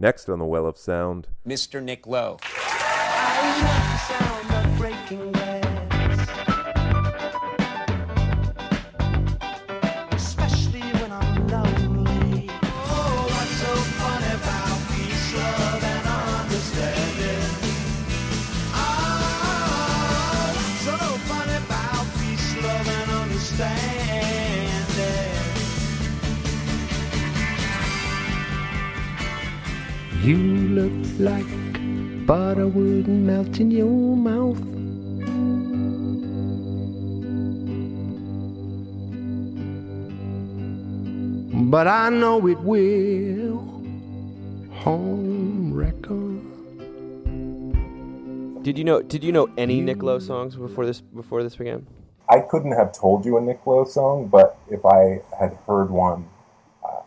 Next on the Well of Sound, Mr. Nick Lowe. You look like butter wouldn't melt in your mouth. But I know it will. Home record. Did you know? Did you know any Nick Lowe songs before this? Before this began? I couldn't have told you a Nick Lowe song, but if I had heard one, uh,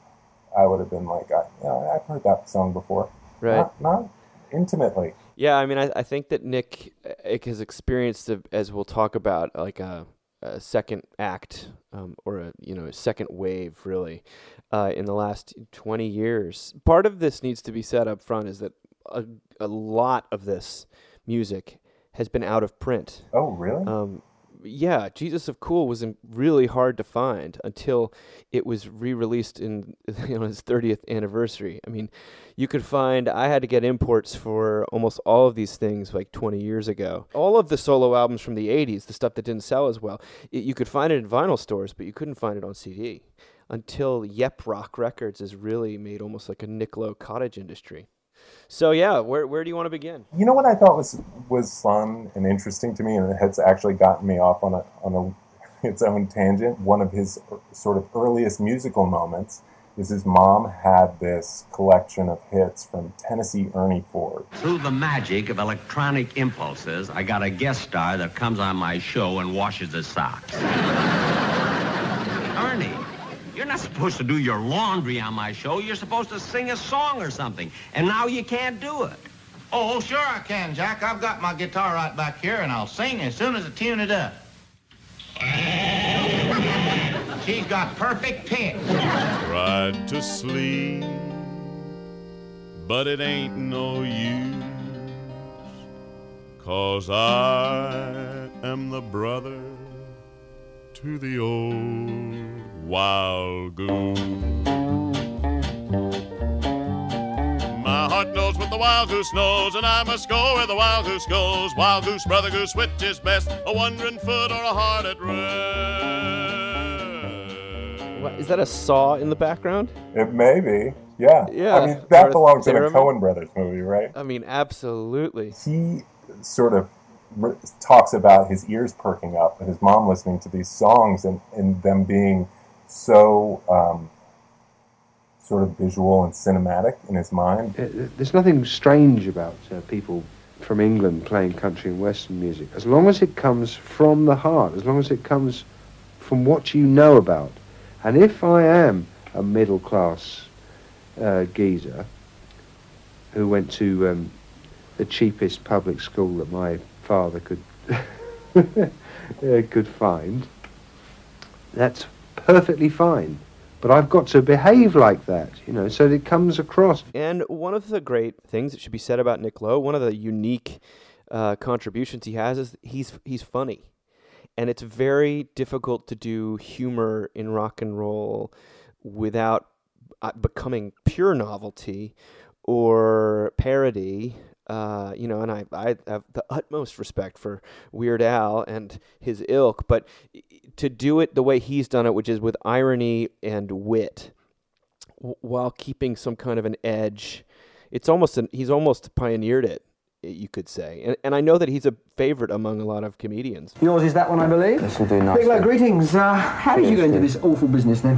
I would have been like, I, yeah, I've heard that song before. Right. Not, not intimately. Yeah, I mean, I, I think that Nick uh, has experienced, a, as we'll talk about, like a, a second act um, or a you know a second wave, really, uh, in the last twenty years. Part of this needs to be said up front is that a, a lot of this music has been out of print. Oh, really? Um, yeah, Jesus of Cool was really hard to find until it was re-released in you know its 30th anniversary. I mean, you could find I had to get imports for almost all of these things like 20 years ago. All of the solo albums from the 80s, the stuff that didn't sell as well, it, you could find it in vinyl stores, but you couldn't find it on CD until Yep Rock Records has really made almost like a Nick Lowe cottage industry. So yeah, where where do you want to begin? You know what I thought was was fun and interesting to me, and it has actually gotten me off on a on a its own tangent. One of his sort of earliest musical moments is his mom had this collection of hits from Tennessee Ernie Ford. Through the magic of electronic impulses, I got a guest star that comes on my show and washes his socks. Ernie, you're not supposed to do your laundry on my show. You're supposed to sing a song or something. And now you can't do it. Oh, sure I can, Jack. I've got my guitar right back here, and I'll sing as soon as I tune it up. She's got perfect pitch. Tried to sleep, but it ain't no use. Cause I am the brother to the old wild goose. My heart knows what the wild goose knows, and I must go where the wild goose goes. Wild goose, brother goose, which is best, a wandering foot or a heart at rest? What, is that a saw in the background? It may be, yeah. Yeah, I mean, that or a belongs in a theremin. Coen Brothers movie, right? I mean, absolutely. He sort of talks about his ears perking up and his mom listening to these songs and, and them being so um, sort of visual and cinematic in his mind. Uh, There's nothing strange about uh, people from England playing country and western music. As long as it comes from the heart, as long as it comes from what you know about. And if I am a middle class uh, geezer who went to um, the cheapest public school that my father could uh, could find, that's perfectly fine. But I've got to behave like that, you know, so that it comes across. And one of the great things that should be said about Nick Lowe, one of the unique uh, contributions he has is he's he's funny, and it's very difficult to do humor in rock and roll without uh, becoming pure novelty or parody. Uh, you know, and I, I have the utmost respect for Weird Al and his ilk, but to do it the way he's done it, which is with irony and wit, w- while keeping some kind of an edge. It's almost an, he's almost pioneered it, you could say. And, and I know that he's a favorite among a lot of comedians. Yours is that one, I believe? This will do Big nicely. lad, greetings. Uh, how did you get into this awful business then?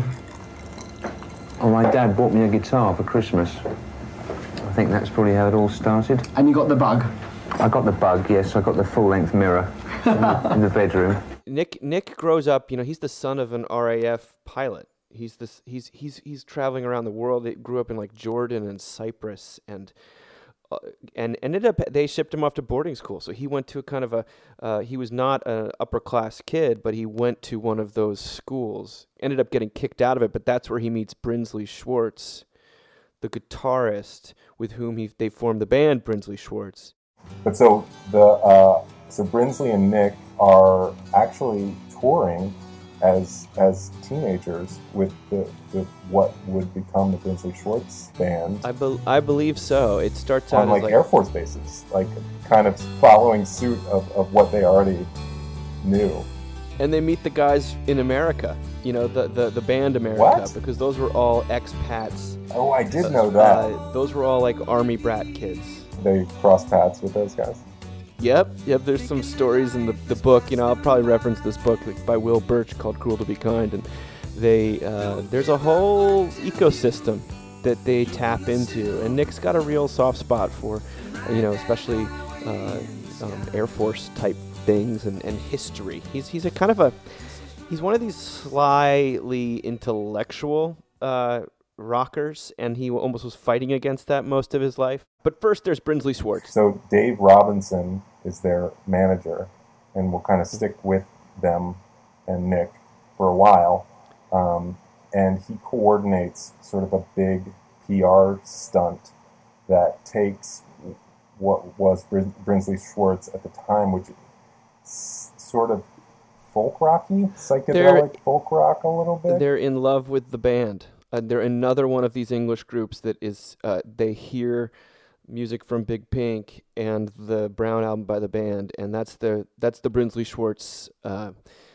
Oh, my dad bought me a guitar for Christmas. I think that's probably how it all started. And you got the bug? I got the bug, yes. I got the full-length mirror in the, in the bedroom. Nick Nick grows up, you know, he's the son of an RAF pilot. He's this he's he's he's traveling around the world. He grew up in like Jordan and Cyprus and uh, and ended up they shipped him off to boarding school. So he went to a kind of a uh, he was not an upper class kid, but he went to one of those schools. Ended up getting kicked out of it, but that's where he meets Brinsley Schwarz, the guitarist with whom he they formed the band Brinsley Schwarz. But so the uh, so Brinsley and Nick are actually touring as as teenagers with the, the what would become the Brinsley Schwarz band I, bel I believe so. It starts out on like, like Air Force bases, like kind of following suit of, of what they already knew. And they meet the guys in America. You know, the the, the band America, What? because those were all expats. Oh, I did know that. Uh, those were all like army brat kids. they crossed paths with those guys. Yep, yep. There's some stories in the, the book. You know, I'll probably reference this book by Will Birch called "Cruel to Be Kind," and they uh, there's a whole ecosystem that they tap into, and Nick's got a real soft spot for, you know, especially uh, um, Air Force type things and, and history. He's he's a kind of a he's one of these slyly intellectual uh, rockers, and he almost was fighting against that most of his life. But first, there's Brinsley Schwarz. So Dave Robinson is their manager, and will kind of stick with them and Nick for a while. Um, and he coordinates sort of a big PR stunt that takes what was Brinsley Schwarz at the time, which sort of folk rocky, psychedelic folk rock a little bit. They're in love with the band. Uh, they're another one of these English groups that is. Uh, they hear music from Big Pink and the Brown album by the band, and that's the that's the Brinsley Schwarz. Uh,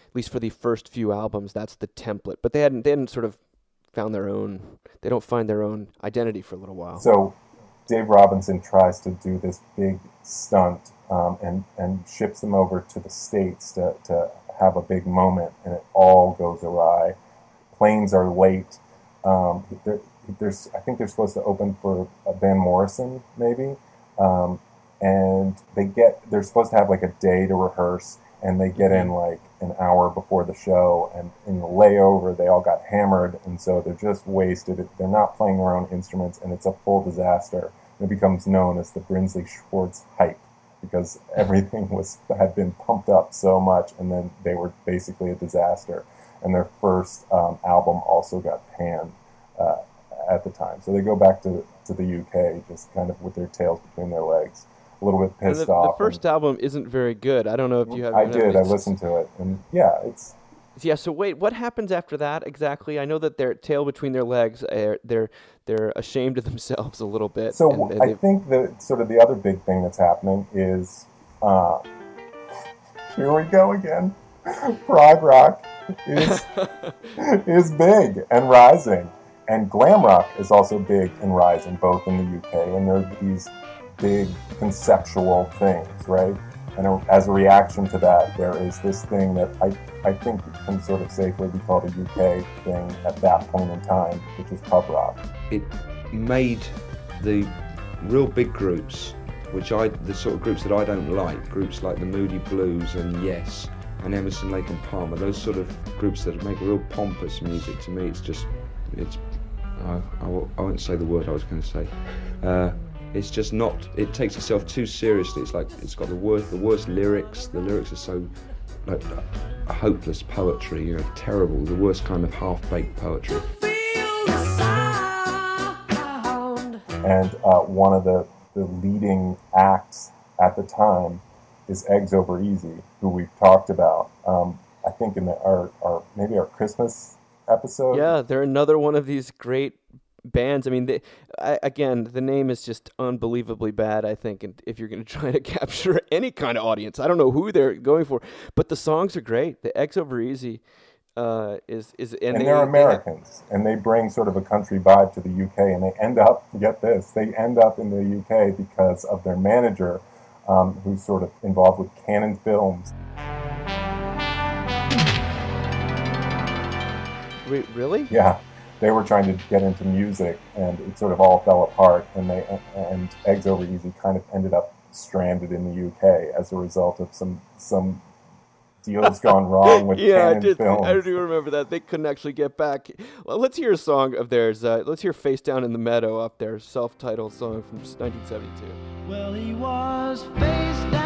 at least for the first few albums, that's the template. But they hadn't they hadn't sort of found their own. They don't find their own identity for a little while. So Dave Robinson tries to do this big stunt um, and and ships them over to the states to, to have a big moment, and it all goes awry. Planes are late. Um, there, there's I think they're supposed to open for Van Morrison maybe, um, and they get they're supposed to have like a day to rehearse, and they get in like an hour before the show, and in the layover they all got hammered, and so they're just wasted. They're not playing their own instruments, and it's a full disaster. It becomes known as the Brinsley Schwarz hype because everything was had been pumped up so much, and then they were basically a disaster. And their first um, album also got panned uh, at the time, so they go back to to the UK just kind of with their tails between their legs, a little bit pissed the, off. the first album isn't very good. I don't know if you have. I did. I listened to it, and yeah, it's Yeah. So wait, what happens after that exactly? I know that their tail between their legs. Are, they're they're ashamed of themselves a little bit. So I think that sort of the other big thing that's happening is uh, here we go again. Prog rock is is big and rising, and glam rock is also big and rising, both in the UK. And there are these big conceptual things, right? And as a reaction to that, there is this thing that I I think can sort of safely be called a UK thing at that point in time, which is pub rock. it made the real big groups, which I the sort of groups that I don't like, groups like the Moody Blues and Yes and Emerson Lake and Palmer, those sort of groups that make real pompous music. To me, it's just it's I, I, I won't say the word I was going to say. Uh, it's just not. It takes itself too seriously. It's like it's got the worst the worst lyrics. The lyrics are so like a hopeless poetry. You know, terrible. The worst kind of half-baked poetry. and uh, one of the, the leading acts at the time is Eggs Over Easy, who we've talked about. Um, I think in the, our, our maybe our Christmas episode. Yeah, they're another one of these great bands. I mean, they, I, again, the name is just unbelievably bad. I think, and if you're going to try to capture any kind of audience, I don't know who they're going for, but the songs are great. The Eggs Over Easy uh, is is and, And they, they're they- Americans, and they bring sort of a country vibe to the UK, and they end up, get this, they end up in the UK because of their manager, um, who's sort of involved with Cannon Films. Wait, really? Yeah, they were trying to get into music, and it sort of all fell apart. And they and Eggs Over Easy kind of ended up stranded in the UK as a result of some some deals gone wrong with yeah, I Cannon did. Films. I do remember that. They couldn't actually get back. Well, let's hear a song of theirs. Uh, let's hear "Face Down in the Meadow" up there, self-titled song from 1972. Well, he was face down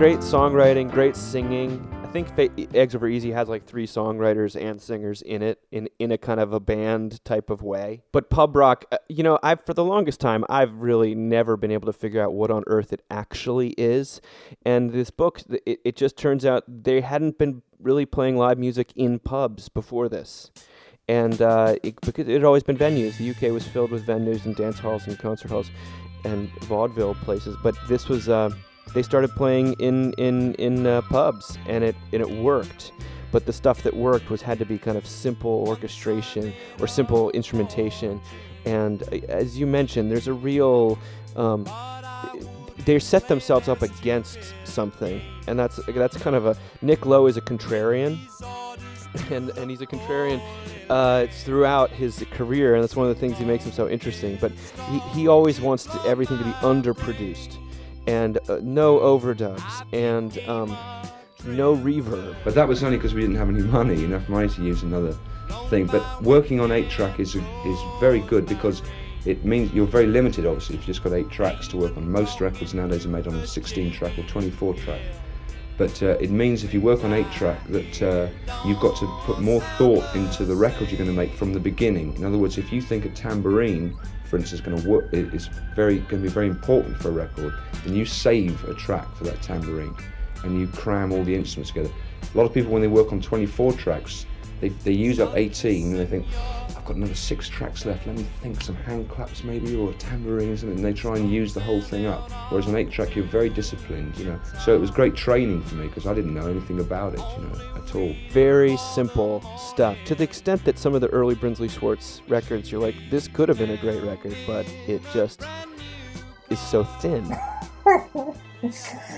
great songwriting, great singing. I think Eggs Over Easy has like three songwriters and singers in it, in in a kind of a band type of way. But pub rock, uh, you know, I've for the longest time I've really never been able to figure out what on earth it actually is. And this book, it, it just turns out they hadn't been really playing live music in pubs before this. And uh, it, because it had always been venues, the UK was filled with venues and dance halls and concert halls and vaudeville places. But this was uh, they started playing in in in uh, pubs, and it and it worked. But the stuff that worked was had to be kind of simple orchestration or simple instrumentation. And uh, as you mentioned, there's a real um, they set themselves up against something, and that's that's kind of a Nick Lowe is a contrarian, and and he's a contrarian uh, throughout his career, and that's one of the things that makes him so interesting. But he, he always wants to, everything to be underproduced and uh, no overdubs and um, no reverb. But that was only because we didn't have any money, enough money to use another thing. But working on eight track is is very good because it means you're very limited. Obviously, if you've just got eight tracks to work on. Most records nowadays are made on a 16 track or 24 track. But uh, it means if you work on eight track that uh, you've got to put more thought into the record you're going to make from the beginning. In other words, if you think a tambourine, instance, is going to work, is very going to be very important for a record, And you save a track for that tambourine, and you cram all the instruments together. A lot of people, when they work on 24 tracks, they, they use up 18 and they think, got another six tracks left, let me think some hand claps maybe or a tambourine or something, and they try and use the whole thing up. Whereas on eight track, you're very disciplined, you know. So it was great training for me because I didn't know anything about it, you know, at all. Very simple stuff. To the extent that some of the early Brinsley Schwarz records, you're like, this could have been a great record, but it just is so thin.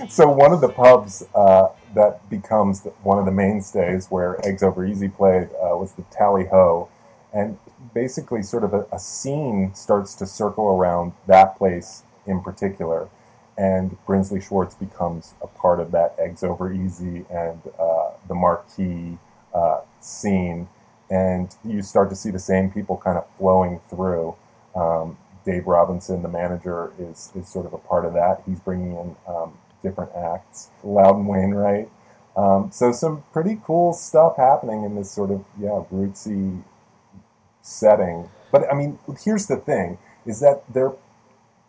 so one of the pubs uh, that becomes the, one of the mainstays where Eggs Over Easy played uh, was the Tally Ho, and basically sort of a, a, scene starts to circle around that place in particular, and Brinsley Schwarz becomes a part of that Eggs Over Easy and uh, the Marquee uh, scene, and you start to see the same people kind of flowing through. Um, Dave Robinson, the manager, is is sort of a part of that. He's bringing in um, different acts. Loudon Wainwright. Um, so some pretty cool stuff happening in this sort of yeah rootsy setting. But I mean, here's the thing: is that they're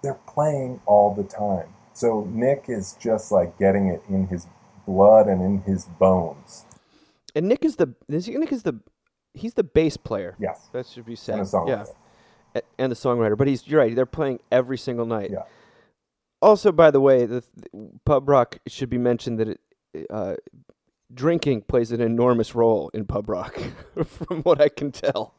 they're playing all the time. So Nick is just like getting it in his blood and in his bones. And Nick is the Nick is the he's the bass player. Yes, that should be said. And a songwriter. Yeah and the songwriter. But he's you're right. They're playing every single night. Yeah. Also, by the way, the, the pub rock should be mentioned that it, uh, drinking plays an enormous role in pub rock, from what I can tell.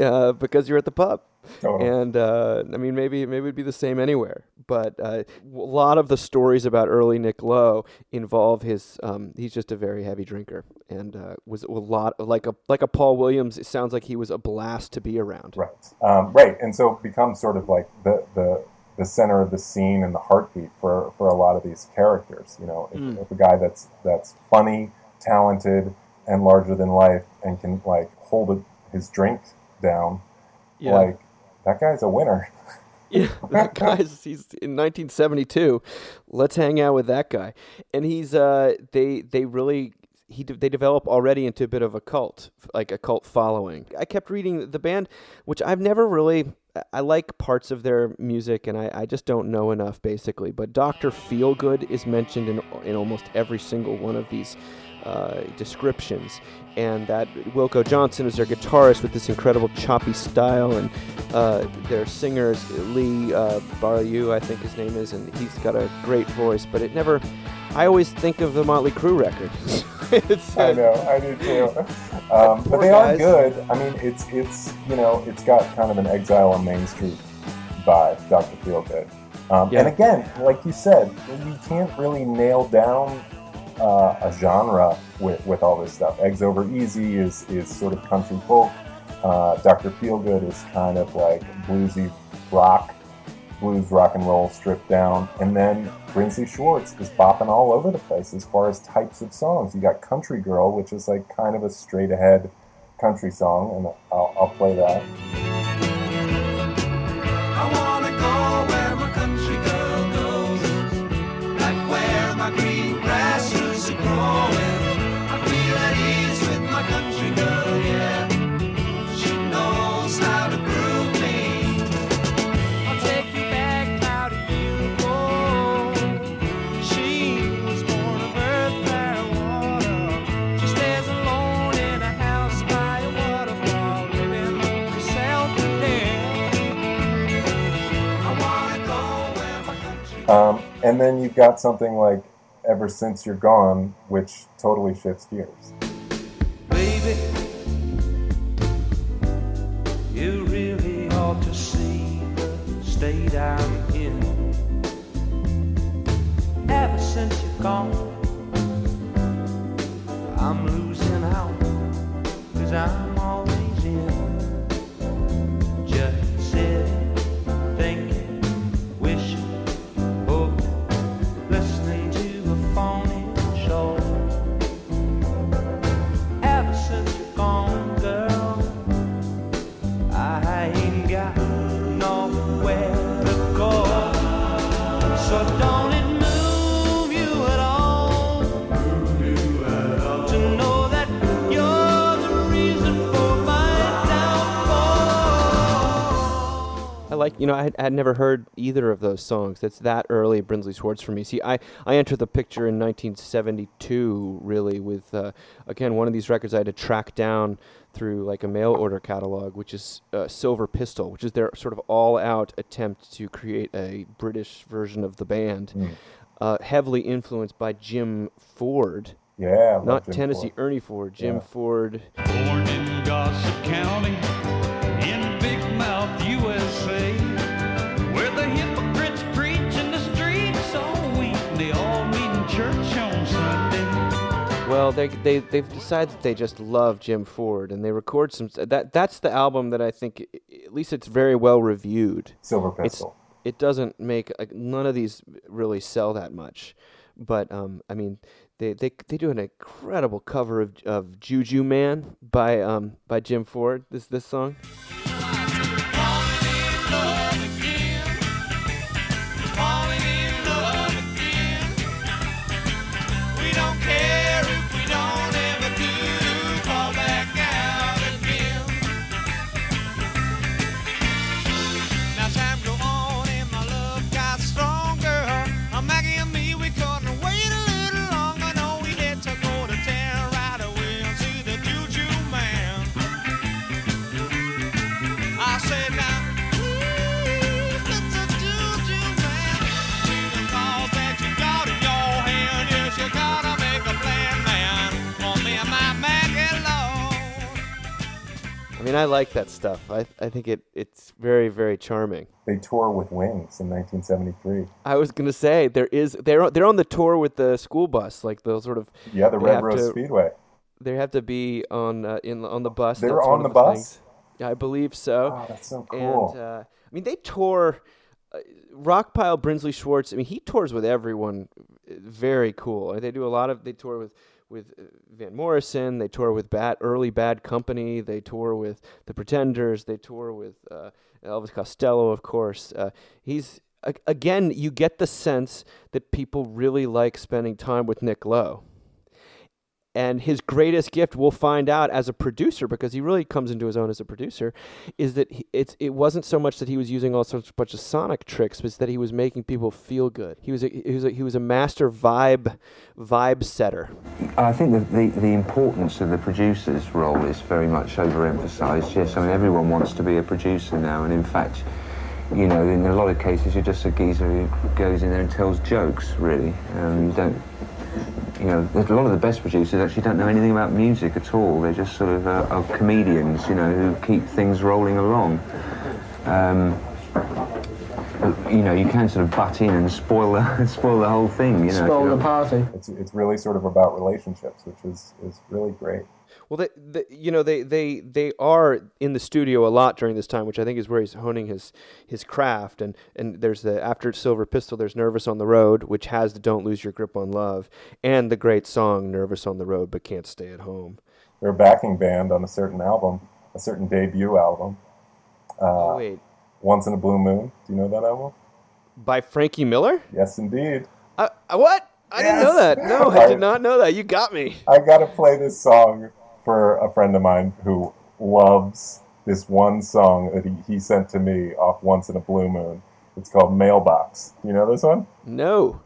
Uh, because you're at the pub, and uh, I mean maybe maybe it'd be the same anywhere. But uh, a lot of the stories about early Nick Lowe involve his. Um, he's just a very heavy drinker, and uh, was a lot like a like a Paul Williams. It sounds like he was a blast to be around. Right, um, right, and so it becomes sort of like the the the center of the scene and the heartbeat for for a lot of these characters. You know, if, mm. if a guy that's that's funny, talented, and larger than life, and can like hold a his drink down. Yeah. Like that guy's a winner. yeah, that guy's he's in 1972. Let's hang out with that guy. And he's uh they they really he they develop already into a bit of a cult, like a cult following. I kept reading the band, which I've never really. I like parts of their music, and I, I just don't know enough, basically. But Doctor Feelgood is mentioned in in almost every single one of these uh, descriptions, and that Wilko Johnson is their guitarist with this incredible choppy style, and uh, their singers Lee uh, Barlow, I think his name is, and he's got a great voice. But it never. I always think of the Motley Crue record. it's, I know, I do too. Um, but they guys. are good. I mean, it's it's you know, it's got kind of an Exile on Main Street vibe. Doctor Feelgood. Um, yeah. And again, like you said, you can't really nail down uh, a genre with, with all this stuff. Eggs Over Easy is, is sort of country folk. Uh, Dr. Feelgood is kind of like bluesy rock, blues rock and roll stripped down. And then Brinsley Schwarz is bopping all over the place as far as types of songs. You got Country Girl, which is like kind of a straight ahead country song, and I'll, I'll play that. And then you've got something like Ever Since You're Gone, which totally shifts gears. Baby, you really ought to see the state I'm in. Ever since you're gone, I'm losing out, cause I'm like, you know, I had, I had never heard either of those songs. That's that early Brinsley Schwarz for me. See, I, I entered the picture in 1972, really, with, uh, again, one of these records I had to track down through like a mail order catalog, which is uh, Silver Pistol, which is their sort of all out attempt to create a British version of the band, Mm. uh, heavily influenced by Jim Ford. Yeah, I Not Jim Tennessee Ford. Ernie Ford, Jim Yeah. Ford. Born in Gossip County, Well, they they they've decided that they just love Jim Ford, and they record some. That that's the album that I think, at least it's very well reviewed. Silver It's, it doesn't make like, none of these really sell that much, but um, I mean, they they they do an incredible cover of of Juju Man by um by Jim Ford. This this song. Mean, I like that stuff. I I think it it's very very charming. They tour with Wings in 1973. I was gonna say there is they're they're on the tour with the school bus, like the sort of Yeah, the Red Rose to- Speedway. They have to be on uh, in on the bus. They That's on of the bus? things. I believe so. Oh, that's so cool. And uh, I mean, they tour. Uh, Rockpile Brinsley Schwarz. I mean, he tours with everyone. uh, Very cool. They do a lot of. They tour with with uh, Van Morrison. They tour with Bat Early Bad Company. They tour with the Pretenders. They tour with uh, Elvis Costello, of course. Uh, he's again. You get the sense that people really like spending time with Nick Lowe and his greatest gift we'll find out as a producer because he really comes into his own as a producer is that he, it's it wasn't so much that he was using all sorts of bunch of sonic tricks but that he was making people feel good he was a, he was a, he was a master vibe vibe setter I think the, the, the importance of the producer's role is very much overemphasized. Yes, I mean, everyone wants to be a producer now, and in fact, you know, in a lot of cases, you're just a geezer who goes in there and tells jokes, really. You don't, you know, a lot of the best producers actually don't know anything about music at all. They're just sort of uh, are comedians, you know, who keep things rolling along. Um, but, you know, you can sort of butt in and spoil the, spoil the whole thing, you know. Spoil you the party. It's, it's really sort of about relationships, which is, is really great. Well they, they you know they, they they are in the studio a lot during this time which i think is where he's honing his his craft and and there's the after silver pistol there's nervous on the road which has the don't lose your grip on love and the great song nervous on the road but can't stay at home They're a backing band on a certain album, a certain debut album. Uh, oh wait Once in a Blue Moon. Do you know that album? by frankie miller Yes, indeed. Uh, what? I didn't know that. No, I I- did not know that. You got me. I gotta play this song for a friend of mine who loves this one song that he, he sent to me off Once in a Blue Moon. It's called Mailbox. You know this one? No.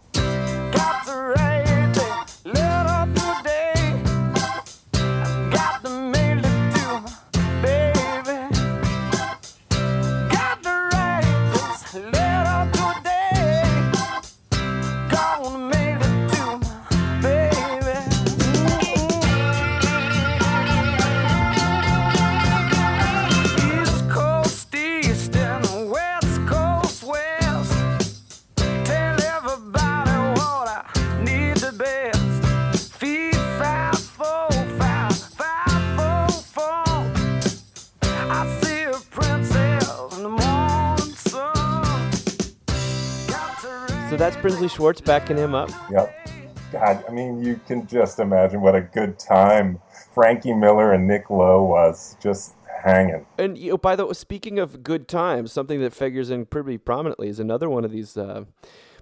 Brinsley Schwarz backing him up. Yep. God, I mean, you can just imagine what a good time Frankie Miller and Nick Lowe was just hanging. And you know, by the way, speaking of good times, something that figures in pretty prominently is another one of these uh,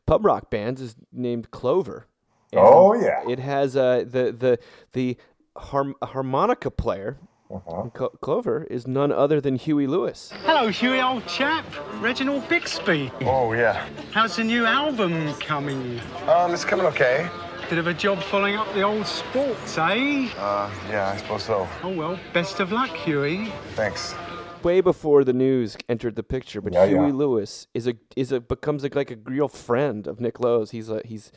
pub rock bands is named Clover. And Oh, yeah. It has uh, the the the harm- harmonica player. Uh-huh. Clo- Clover is none other than Huey Lewis. Hello, Huey, old chap. Reginald Bixby. Oh, yeah. How's the new album coming? Um, it's coming okay. Bit of a job following up the old sports, eh? Uh, yeah, I suppose so. Oh, well, best of luck, Huey. Thanks. Way before the news entered the picture, but Yeah, Huey yeah. Lewis is a is a becomes a, like a real friend of Nick Lowe's. He's a, he's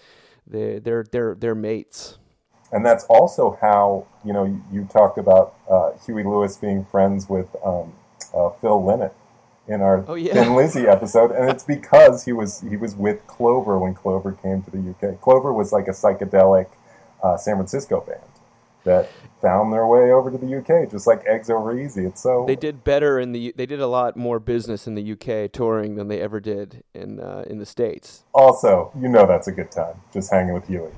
they they're they're they're mates. And that's also how, you know, you, you talked about uh, Huey Lewis being friends with um, uh, Phil Lynott in our Oh, yeah. Thin Lizzy episode, and it's because he was he was with Clover when Clover came to the UK. Clover was like a psychedelic uh, San Francisco band that found their way over to the UK, just like Eggs Over Easy. It's so They did better in the they did a lot more business in the UK touring than they ever did in uh, in the states. also, you know, that's a good time just hanging with Huey.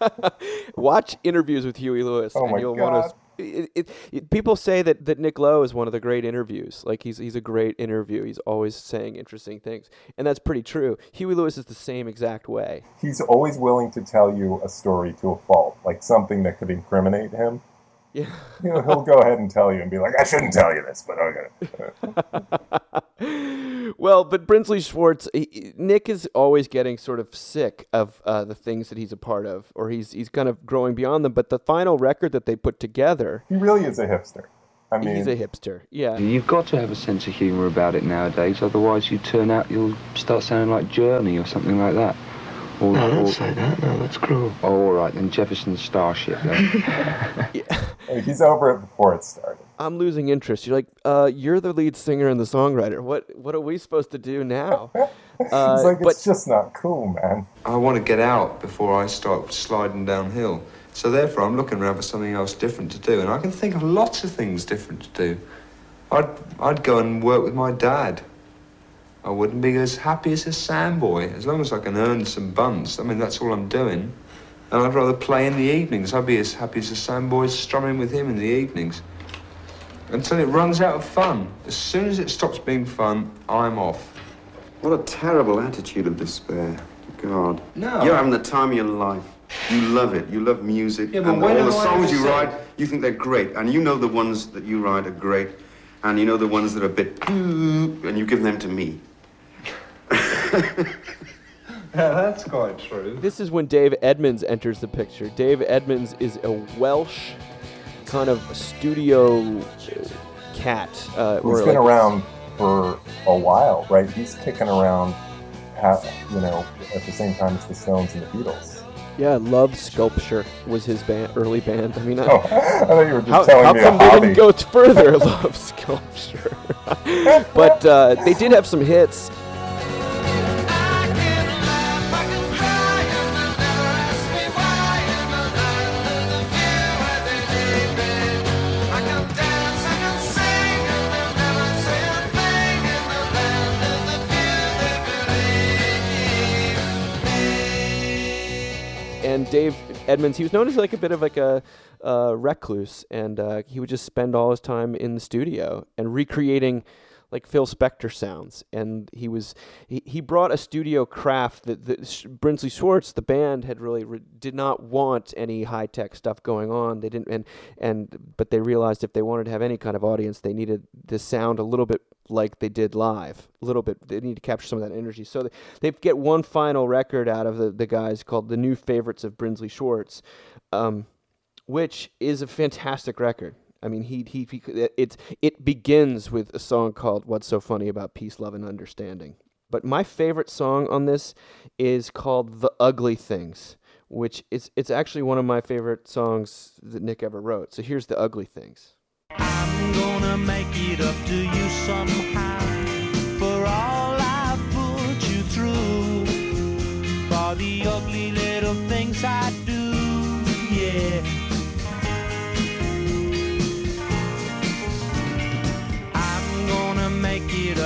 Watch interviews with Huey Lewis, Oh and you'll God. want to. It, it, it, people say that, that Nick Lowe is one of the great interviews. Like he's he's a great interview. He's always saying interesting things, and that's pretty true. Huey Lewis is the same exact way. He's always willing to tell you a story to a fault, like something that could incriminate him. Yeah. You know, he'll go ahead and tell you and be like, I shouldn't tell you this, but okay. well, but Brinsley Schwarz, he- he- Nick is always getting sort of sick of uh, the things that he's a part of, or he's he's kind of growing beyond them. But the final record that they put together, he really is a hipster. I mean, he's a hipster. Yeah. You've got to have a sense of humour about it nowadays, otherwise you turn out you'll start sounding like Journey or something like that. Or, No, don't or- say that. No, that's cruel. Oh, all right, then Jefferson Starship. Then. he's over it before it started. I'm losing interest. You're like, uh, you're the lead singer and the songwriter. What what are we supposed to do now? Uh, He's like, but it's just not cool, man. I want to get out before I start sliding downhill. So therefore, I'm looking around for something else different to do, and I can think of lots of things different to do. I'd I'd go and work with my dad. I wouldn't be as happy as a sandboy as long as I can earn some buns. I mean, that's all I'm doing. And I'd rather play in the evenings. I'd be as happy as a sandboy strumming with him in the evenings. Until it runs out of fun. As soon as it stops being fun, I'm off. What a terrible attitude of despair. God. No. You're having the time of your life. You love it. You love music. Yeah, but and all the songs you write, you think they're great. And you know the ones that you write are great. And you know the ones that are a bit, and you give them to me. Yeah, that's quite true. this is when Dave Edmunds enters the picture. Dave Edmunds is a Welsh kind of studio uh, cat. Uh, He's or been like- around for a while, right? He's kicking around, ha you know, at the same time as the Stones and the Beatles. Yeah, Love Sculpture was his band, early band. I mean, I, Oh, I thought you were just how, telling how me a come they hobby. didn't go t- further? Love Sculpture, but uh, they did have some hits. Edmunds, he was known as like a bit of like a uh, recluse, and uh, he would just spend all his time in the studio and recreating like Phil Spector sounds. And he was he, he brought a studio craft that, that Brinsley Schwarz, the band, had really re- did not want any high tech stuff going on. They didn't, and and but they realized if they wanted to have any kind of audience, they needed the sound a little bit like they did live. A little bit. They need to capture some of that energy. So they, they get one final record out of the, the guys called The New Favorites of Brinsley Schwarz, um, which is a fantastic record. I mean, he, he, he it, it begins with a song called What's So Funny About Peace, Love, and Understanding. But my favorite song on this is called The Ugly Things, which is it's actually one of my favorite songs that Nick ever wrote. So here's The Ugly Things. I'm gonna make it up to you somehow for all I put you through, for the ugly little things I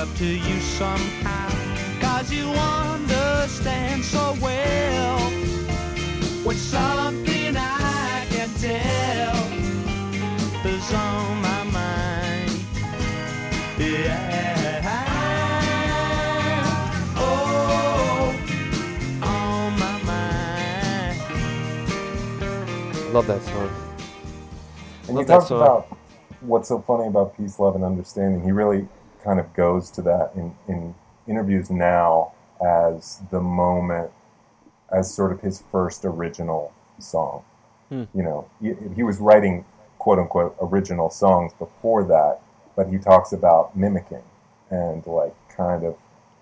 up to you somehow, cause you understand feeling so well. When something I can tell is on my mind. Yeah. Oh, on my mind. I love that song. And Love you talked song. about what's so funny about peace, love, and understanding. He really kind of goes to that in, in interviews now as the moment, as sort of his first original song. Hmm. You know, he, he was writing quote unquote original songs before that, but he talks about mimicking and like kind of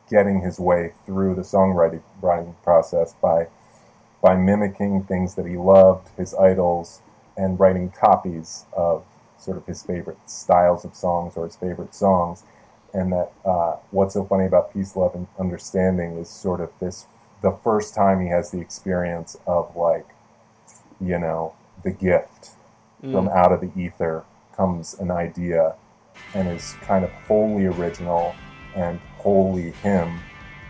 getting his way through the songwriting writing process by by mimicking things that he loved, his idols, and writing copies of sort of his favorite styles of songs or his favorite songs. And that uh, what's so funny about Peace, Love, and Understanding is sort of this the first time he has the experience of like, you know, the gift from Mm. out of the ether comes an idea and is kind of wholly original and wholly him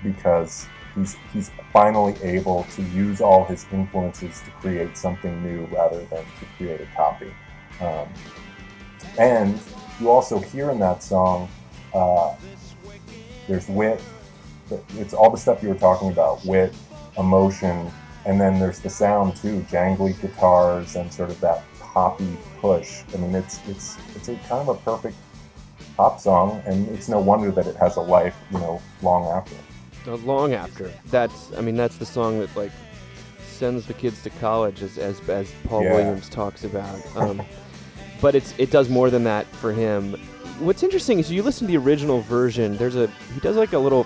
because he's he's finally able to use all his influences to create something new rather than to create a copy. Um, and you also hear in that song, uh, there's wit. It's all the stuff you were talking about: wit, emotion, and then there's the sound too, jangly guitars and sort of that poppy push. I mean, it's it's it's a kind of a perfect pop song, and it's no wonder that it has a life, you know, long after. Uh, long after that's i mean that's the song that like sends the kids to college as as, as paul Yeah. williams talks about um, but it's it does more than that for him what's interesting is you listen to the original version there's a he does like a little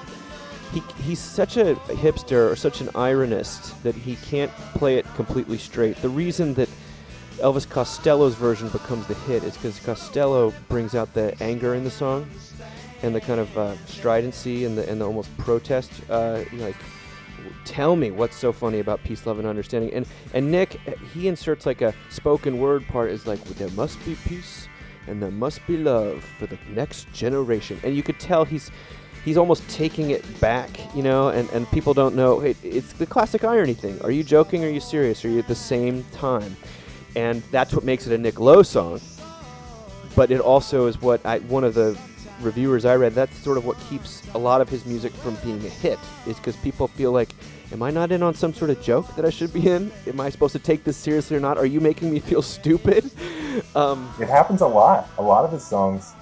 he, he's such a hipster or such an ironist that he can't play it completely straight the reason that elvis costello's version becomes the hit is because costello brings out the anger in the song and the kind of uh, stridency and the and the almost protest. Uh, like, tell me what's so funny about peace, love, and understanding. And and Nick, he inserts like a spoken word part is like there must be peace and there must be love for the next generation. And you could tell he's he's almost taking it back, you know. And and people don't know. It, it's the classic irony thing. Are you joking? Are you serious? Are you at the same time? And that's what makes it a Nick Lowe song but it also is what I, one of the reviewers I read. That's sort of what keeps a lot of his music from being a hit, is because people feel like, am I not in on some sort of joke that I should be in? Am I supposed to take this seriously or not? Are you making me feel stupid? Um, It happens a lot. A lot of his songs.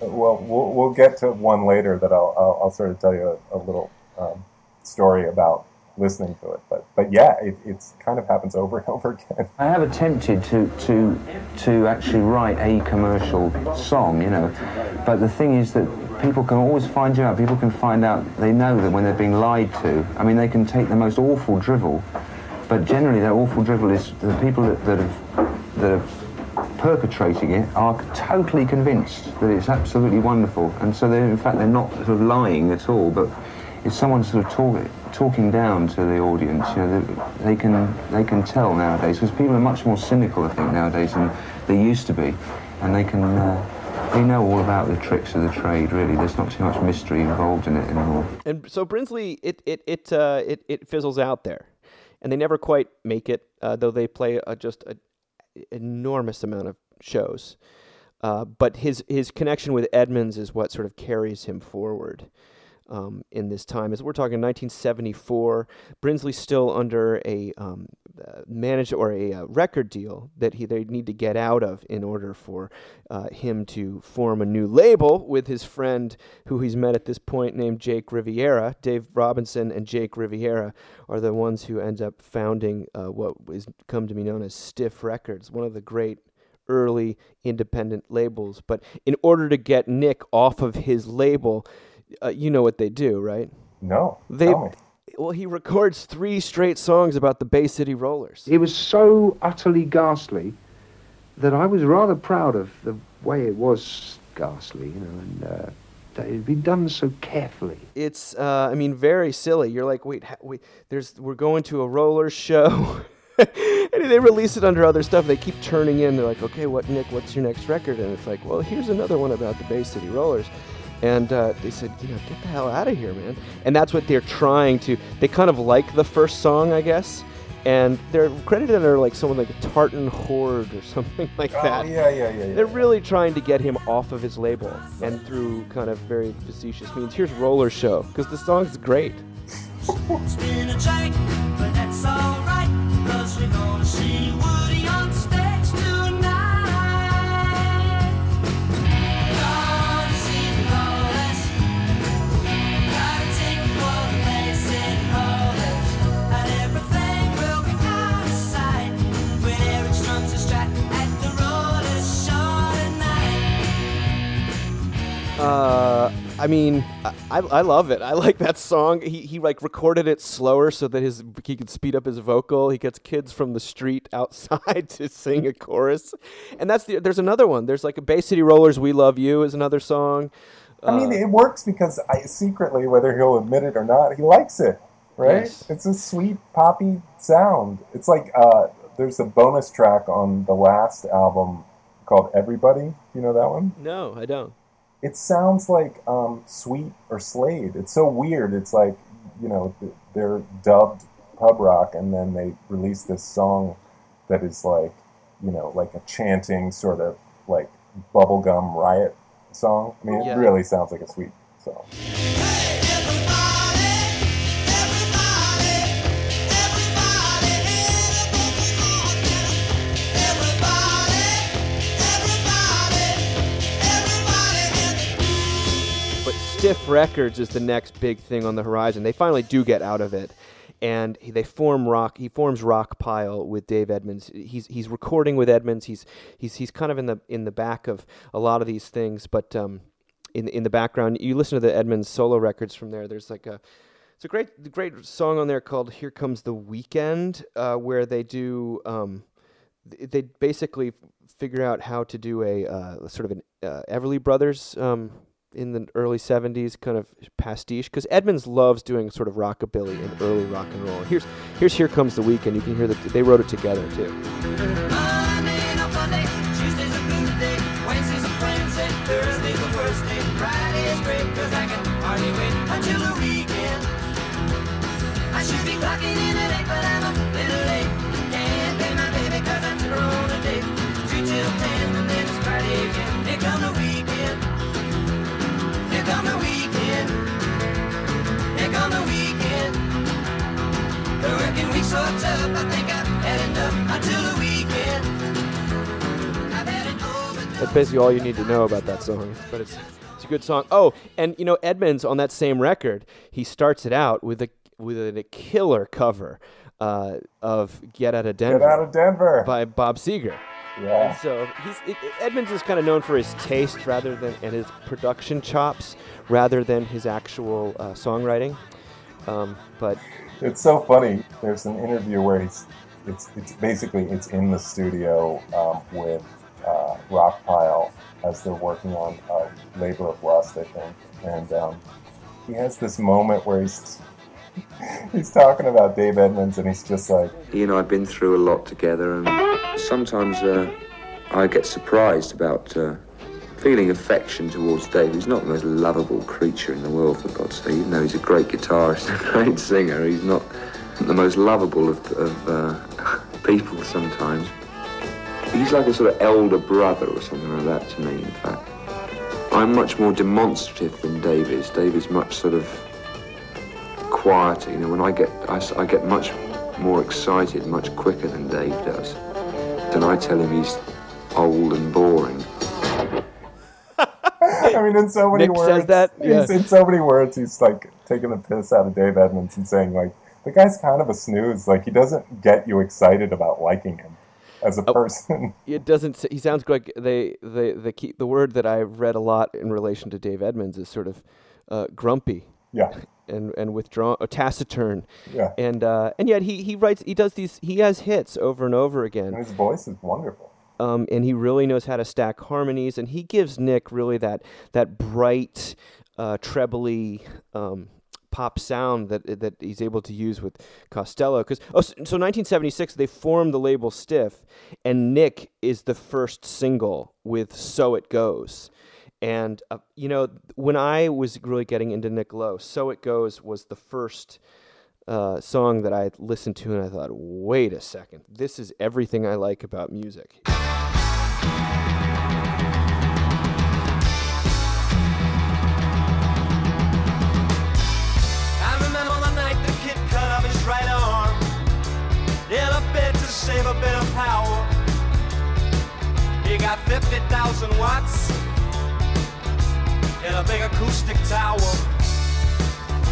Well, we'll, we'll get to one later that I'll, I'll, I'll sort of tell you a, a little um, story about listening to it. But but yeah, it it's kind of happens over and over again. I have attempted to, to, to actually write a commercial song, you know, but the thing is that people can always find you out. People can find out, they know that when they're being lied to, I mean, they can take the most awful drivel, but generally that awful drivel is the people that, that, have, that are perpetrating it are totally convinced that it's absolutely wonderful. And so in fact, they're not sort of lying at all, but if someone's sort of talk, talking down to the audience, you know, they, they can they can tell nowadays because people are much more cynical, I think, nowadays than they used to be, and they can uh, they know all about the tricks of the trade. Really, there's not too much mystery involved in it anymore. and so Brinsley, it it it uh, it it fizzles out there, and they never quite make it, uh, though they play a, just an enormous amount of shows. Uh, but his his connection with Edmunds is what sort of carries him forward um, in this time. As we're talking 1974, Brinsley's still under a um, managed or a uh, record deal that he they need to get out of in order for uh, him to form a new label with his friend who he's met at this point named Jake Riviera. Dave Robinson and Jake Riviera are the ones who end up founding uh, what is come to be known as Stiff Records, one of the great early independent labels. But in order to get Nick off of his label, uh, you know what they do, right? No, They. Well, he records three straight songs about the Bay City Rollers. It was so utterly ghastly that I was rather proud of the way it was ghastly, you know, and uh, that it had been done so carefully. It's, uh, I mean, very silly. You're like, wait, ha- wait, there's, we're going to a roller show. and they release it under other stuff. They keep turning in. They're like, okay, what, Nick, what's your next record? And it's like, well, here's another one about the Bay City Rollers. And uh, they said, you know, get the hell out of here, man. And that's what they're trying to. They kind of like the first song, I guess. And they're credited under like someone like a Tartan Horde or something like Oh, that. yeah, yeah, yeah, yeah. They're really trying to get him off of his label, and through kind of very facetious means. Here's Roller Show because the song's great. Uh, I mean, I, I love it. I like that song. He he like recorded it slower so that his he could speed up his vocal. He gets kids from the street outside to sing a chorus, and that's the. There's another one. There's like a Bay City Rollers. We love you is another song. I mean, Uh, it works because I secretly, whether he'll admit it or not, he likes it, right? Yes. It's a sweet poppy sound. It's like uh, there's a bonus track on the last album called "Everybody." You know that one? no, I don't. It sounds like um, Sweet or Slade. It's so weird. It's like you know they're dubbed pub rock, and then they release this song that is like you know like a chanting sort of like bubblegum riot song. I mean, Yeah. it really sounds like a sweet song. But Stiff Records is the next big thing on the horizon. They finally do get out of it, and he, they form rock. He forms Rockpile with Dave Edmunds. He's he's recording with Edmunds. He's he's he's kind of in the in the back of a lot of these things, but um, in in the background, you listen to the Edmunds solo records from there. There's like a it's a great great song on there called "Here Comes the Weekend," uh, where they do. Um, they basically figure out how to do a uh, sort of an uh, Everly Brothers um, in the early 70s kind of pastiche because Edmunds loves doing sort of rockabilly and early rock and roll. Here's here's Here Comes the Weekend. You can hear that they wrote it together too. The working week's so tough, I think I've had enough until the weekend. I've had it over. That's basically all you need to know about that song. But it's it's a good song. Oh, and you know Edmunds on that same record, he starts it out with a with a, a killer cover uh, of "Get Out of Denver." Get out of Denver. by Bob Seger. Yeah. And so he's it, it- Edmunds is kind of known for his taste rather than and his production chops rather than his actual uh, songwriting. Um, but It's so funny. There's an interview where he's it's it's basically it's in the studio um, with uh, Rockpile as they're working on uh, Labor of Lust, I think, and um, he has this moment where he's he's talking about Dave Edmunds, and he's just like, He and I have been through a lot together, and sometimes uh, I get surprised about uh, feeling affection towards Dave. He's not the most lovable creature in the world, for God's sake. Even though he's a great guitarist a great singer, he's not the most lovable of, of uh, people sometimes. He's like a sort of elder brother or something like that to me, in fact. I'm much more demonstrative than Dave is. Dave is much sort of quieter. You know, when I get, I, I get much more excited much quicker than Dave does. Then I tell him he's old and boring. I mean, in so many Nick words, says that? he's- Yeah. in so many words, he's like taking the piss out of Dave Edmunds and saying like, the guy's kind of a snooze. Like he doesn't get you excited about liking him as a person. it doesn't. He sounds like they they the key, the word that I've read a lot in relation to Dave Edmunds is sort of uh, grumpy. Yeah. And and withdrawn, uh, taciturn. Yeah. And uh, and yet he he writes he does these he has hits over and over again. And his voice is wonderful. Um, and he really knows how to stack harmonies, and he gives Nick really that that bright, uh, trebly um, pop sound that that he's able to use with Costello. Because oh, so, so 1976 they formed the label Stiff, and Nick is the first single with "So It Goes." And uh, you know, when I was really getting into Nick Lowe, "So It Goes" was the first uh, song that I listened to, and I thought, "Wait a second, this is everything I like about music." Save a bit of power. He got 50,000 watts in a big acoustic tower.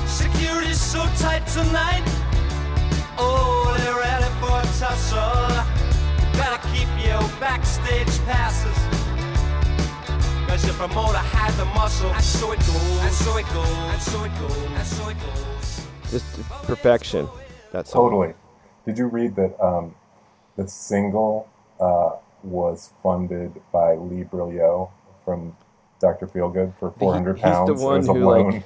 Security's so tight tonight. Oh, they're ready for a tussle. Better keep your backstage passes. Cause your promoter had the muscle. And so it goes. And so it goes. And so it goes. And so it goes. Just perfection. That's. Totally. Did you read that um, the single uh, was funded by Lee Brilleaux from Dr. Feelgood for He- 400 pounds He's the one who loan? like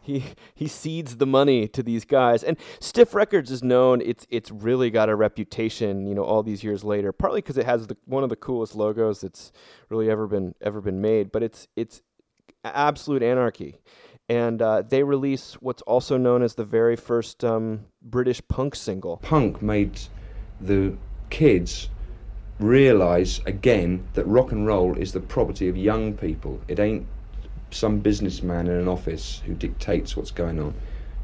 he he seeds the money to these guys. And Stiff Records is known. It's it's really got a reputation. You know, all these years later, partly because it has the, one of the coolest logos that's really ever been ever been made. But it's it's absolute anarchy. And uh, they release what's also known as the very first um, British punk single. Punk made the kids realize again that rock and roll is the property of young people. It ain't some businessman in an office who dictates what's going on.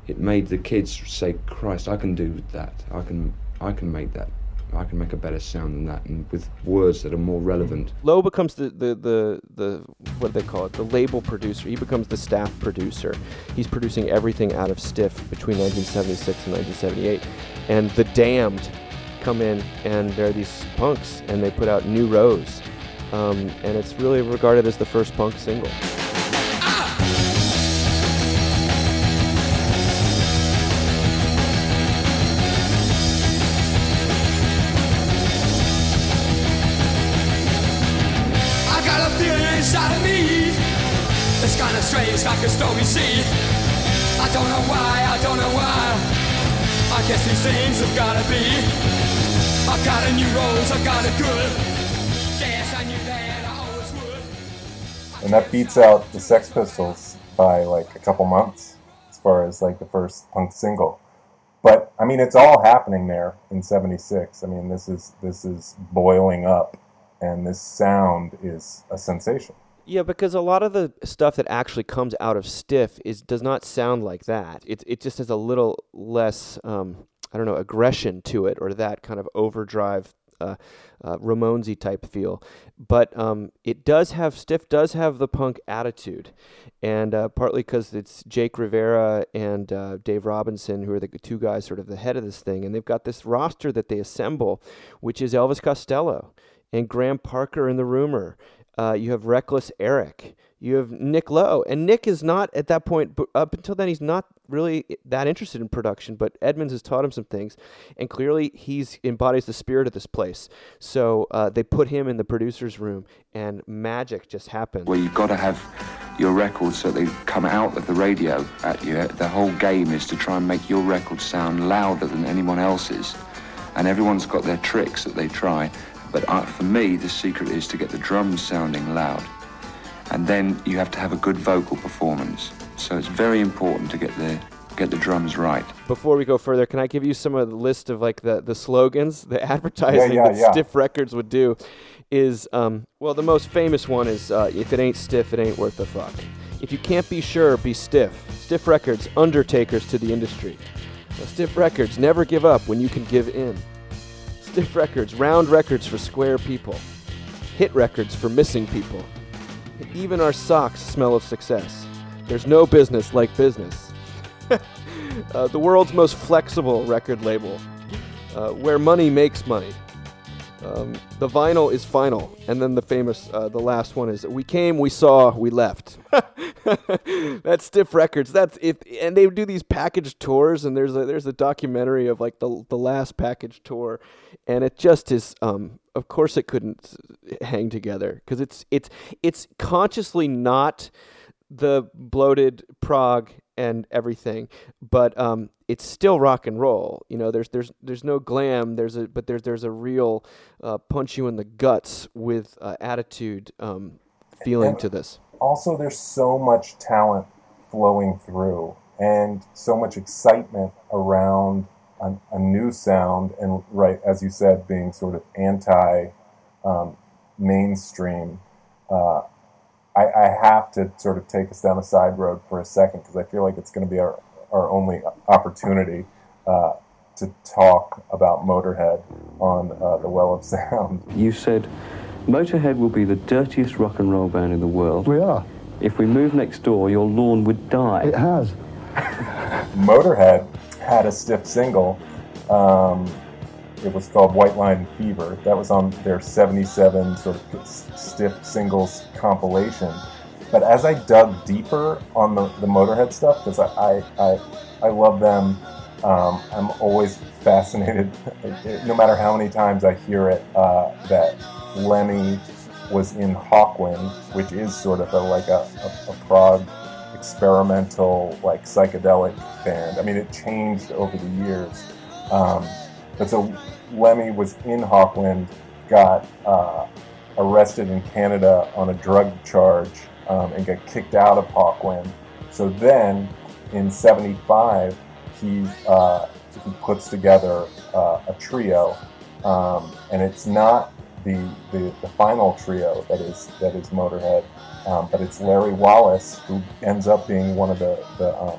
It made the kids say, "Christ, I can do that. I can, I can make that. I can make a better sound than that, and with words that are more relevant." Lowe becomes the, the, the, the what do they call it? The label producer. He becomes the staff producer. He's producing everything out of Stiff between 1976 and 1978. And the Damned come in, and they're these punks, and they put out New Rose. Um, and it's really regarded as the first punk single. I got a feeling inside of me. It's kind of strange, like a stormy sea. I don't know why, I don't know why. I guess these things have gotta be. I've got a new rose, I've got a good. Guess I knew that I always would. and that beats out the Sex Pistols by like a couple months as far as like the first punk single. But I mean, it's all happening there in '76. I mean, this is this is boiling up, and this sound is a sensation. Yeah, because a lot of the stuff that actually comes out of Stiff is does not sound like that. It it just has a little less, um, I don't know, aggression to it, or that kind of overdrive, uh, uh, Ramonesy type feel. But um, it does have Stiff does have the punk attitude, and uh, partly because it's Jake Riviera and uh, Dave Robinson who are the two guys sort of the head of this thing, and they've got this roster that they assemble, which is Elvis Costello and Graham Parker and the Rumor. Uh, you have Reckless Eric. You have Nick Lowe, and Nick is not at that point. Up until then, he's not really that interested in production. But Edmunds has taught him some things, and clearly he's embodies the spirit of this place. So uh, they put him in the producers' room, and magic just happens. where you've got to have your records so they come out of the radio at you. The whole game is to try and make your record sound louder than anyone else's. And everyone's got their tricks that they try. But uh, for me, the secret is to get the drums sounding loud. And then you have to have a good vocal performance. So it's very important to get the get the drums right. Before we go further, can I give you some of the list of like the, the slogans, the advertising yeah, that yeah. Stiff Records would do? Is um, well, the most famous one is uh, if it ain't stiff, it ain't worth the fuck. If you can't be sure, be stiff. Stiff Records, undertakers to the industry. Now, stiff Records, never give up when you can give in. Stiff Records, round records for square people. Hit records for missing people. Even our socks smell of success. There's no business like business. uh, the world's most flexible record label, uh, where money makes money. Um, the vinyl is final, and then the famous, uh, the last one is "We came, we saw, we left." that's Stiff Records. That's if, and they do these package tours, and there's a there's a documentary of like the the last package tour, and it just is. Um, of course, it couldn't hang together because it's it's it's consciously not the bloated prog and everything, but um, it's still rock and roll. You know, there's there's there's no glam. There's a but there's there's a real uh, punch you in the guts with uh, attitude um, feeling And- to this. also there's so much talent flowing through and so much excitement around a, a new sound and right as you said being sort of anti um, mainstream uh, I, I have to sort of take us down a side road for a second because I feel like it's going to be our, our only opportunity uh, to talk about Motorhead on uh, the Well of Sound. You said Motorhead will be the dirtiest rock and roll band in the world. We are. If we move next door, your lawn would die. It has. Motorhead had a stiff single. Um, it was called White Line Fever. That was on their 77 sort of stiff singles compilation. But as I dug deeper on the, the Motorhead stuff, because I, I, I, I love them, um, I'm always fascinated, no matter how many times I hear it, uh, that Lemmy was in Hawkwind, which is sort of a, like a, a, a prog experimental, like psychedelic band. I mean, it changed over the years. Um, but so Lemmy was in Hawkwind, got uh, arrested in Canada on a drug charge, um, and got kicked out of Hawkwind. So then, in '75, he uh, he puts together uh, a trio, um, and it's not the, the the final trio that is that is Motorhead, um, but it's Larry Wallis who ends up being one of the the um,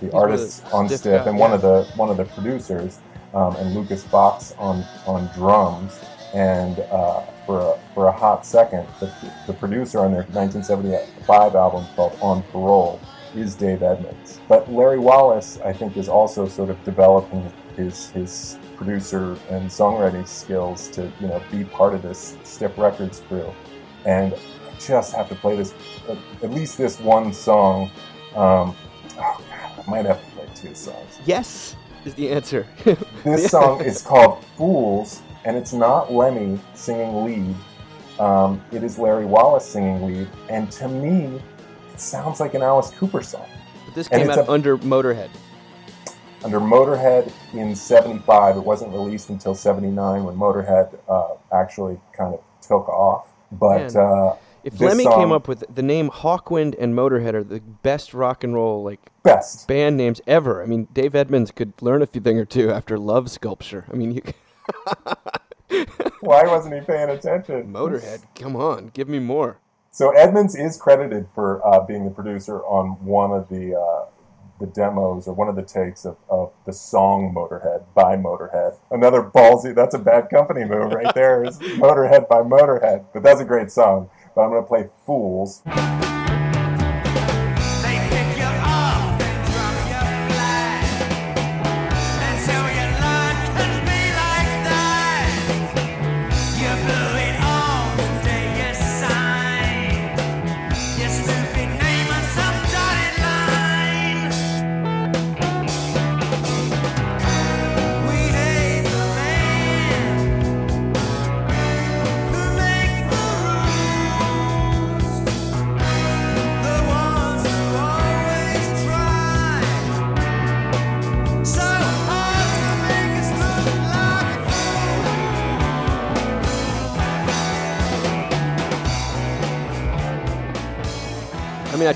the He's one of artists on stiff and one of the one of the producers, um, and Lucas Fox on on drums. And uh, for a, for a hot second, the, the producer on their 1975 album called On Parole is Dave Edmunds. But Larry Wallis, I think, is also sort of developing his his producer and songwriting skills to you know be part of this Stiff Records crew. And I just have to play this at, at least this one song. Um, oh God, I might have to play two songs. Yes is the answer. This song is called Fools, and it's not Lemmy singing lead. Um, it is Larry Wallis singing lead, and to me, it sounds like an Alice Cooper song. But this came out a- under Motorhead. Under Motorhead in 75, it wasn't released until 79 when Motorhead uh, actually kind of took off. But uh, If Lemmy song, came up with the name Hawkwind and Motorhead are the best rock and roll like best band names ever. I mean, Dave Edmunds could learn a few thing or two after Love Sculpture. I mean, you why wasn't he paying attention? Motorhead, come on, give me more. So Edmunds is credited for uh, being the producer on one of the uh, the demos or one of the takes of, of the song Motorhead by Motorhead. Another ballsy. That's a bad company move right there. Is Motorhead by Motorhead, but that's a great song. But I'm going to play Fools.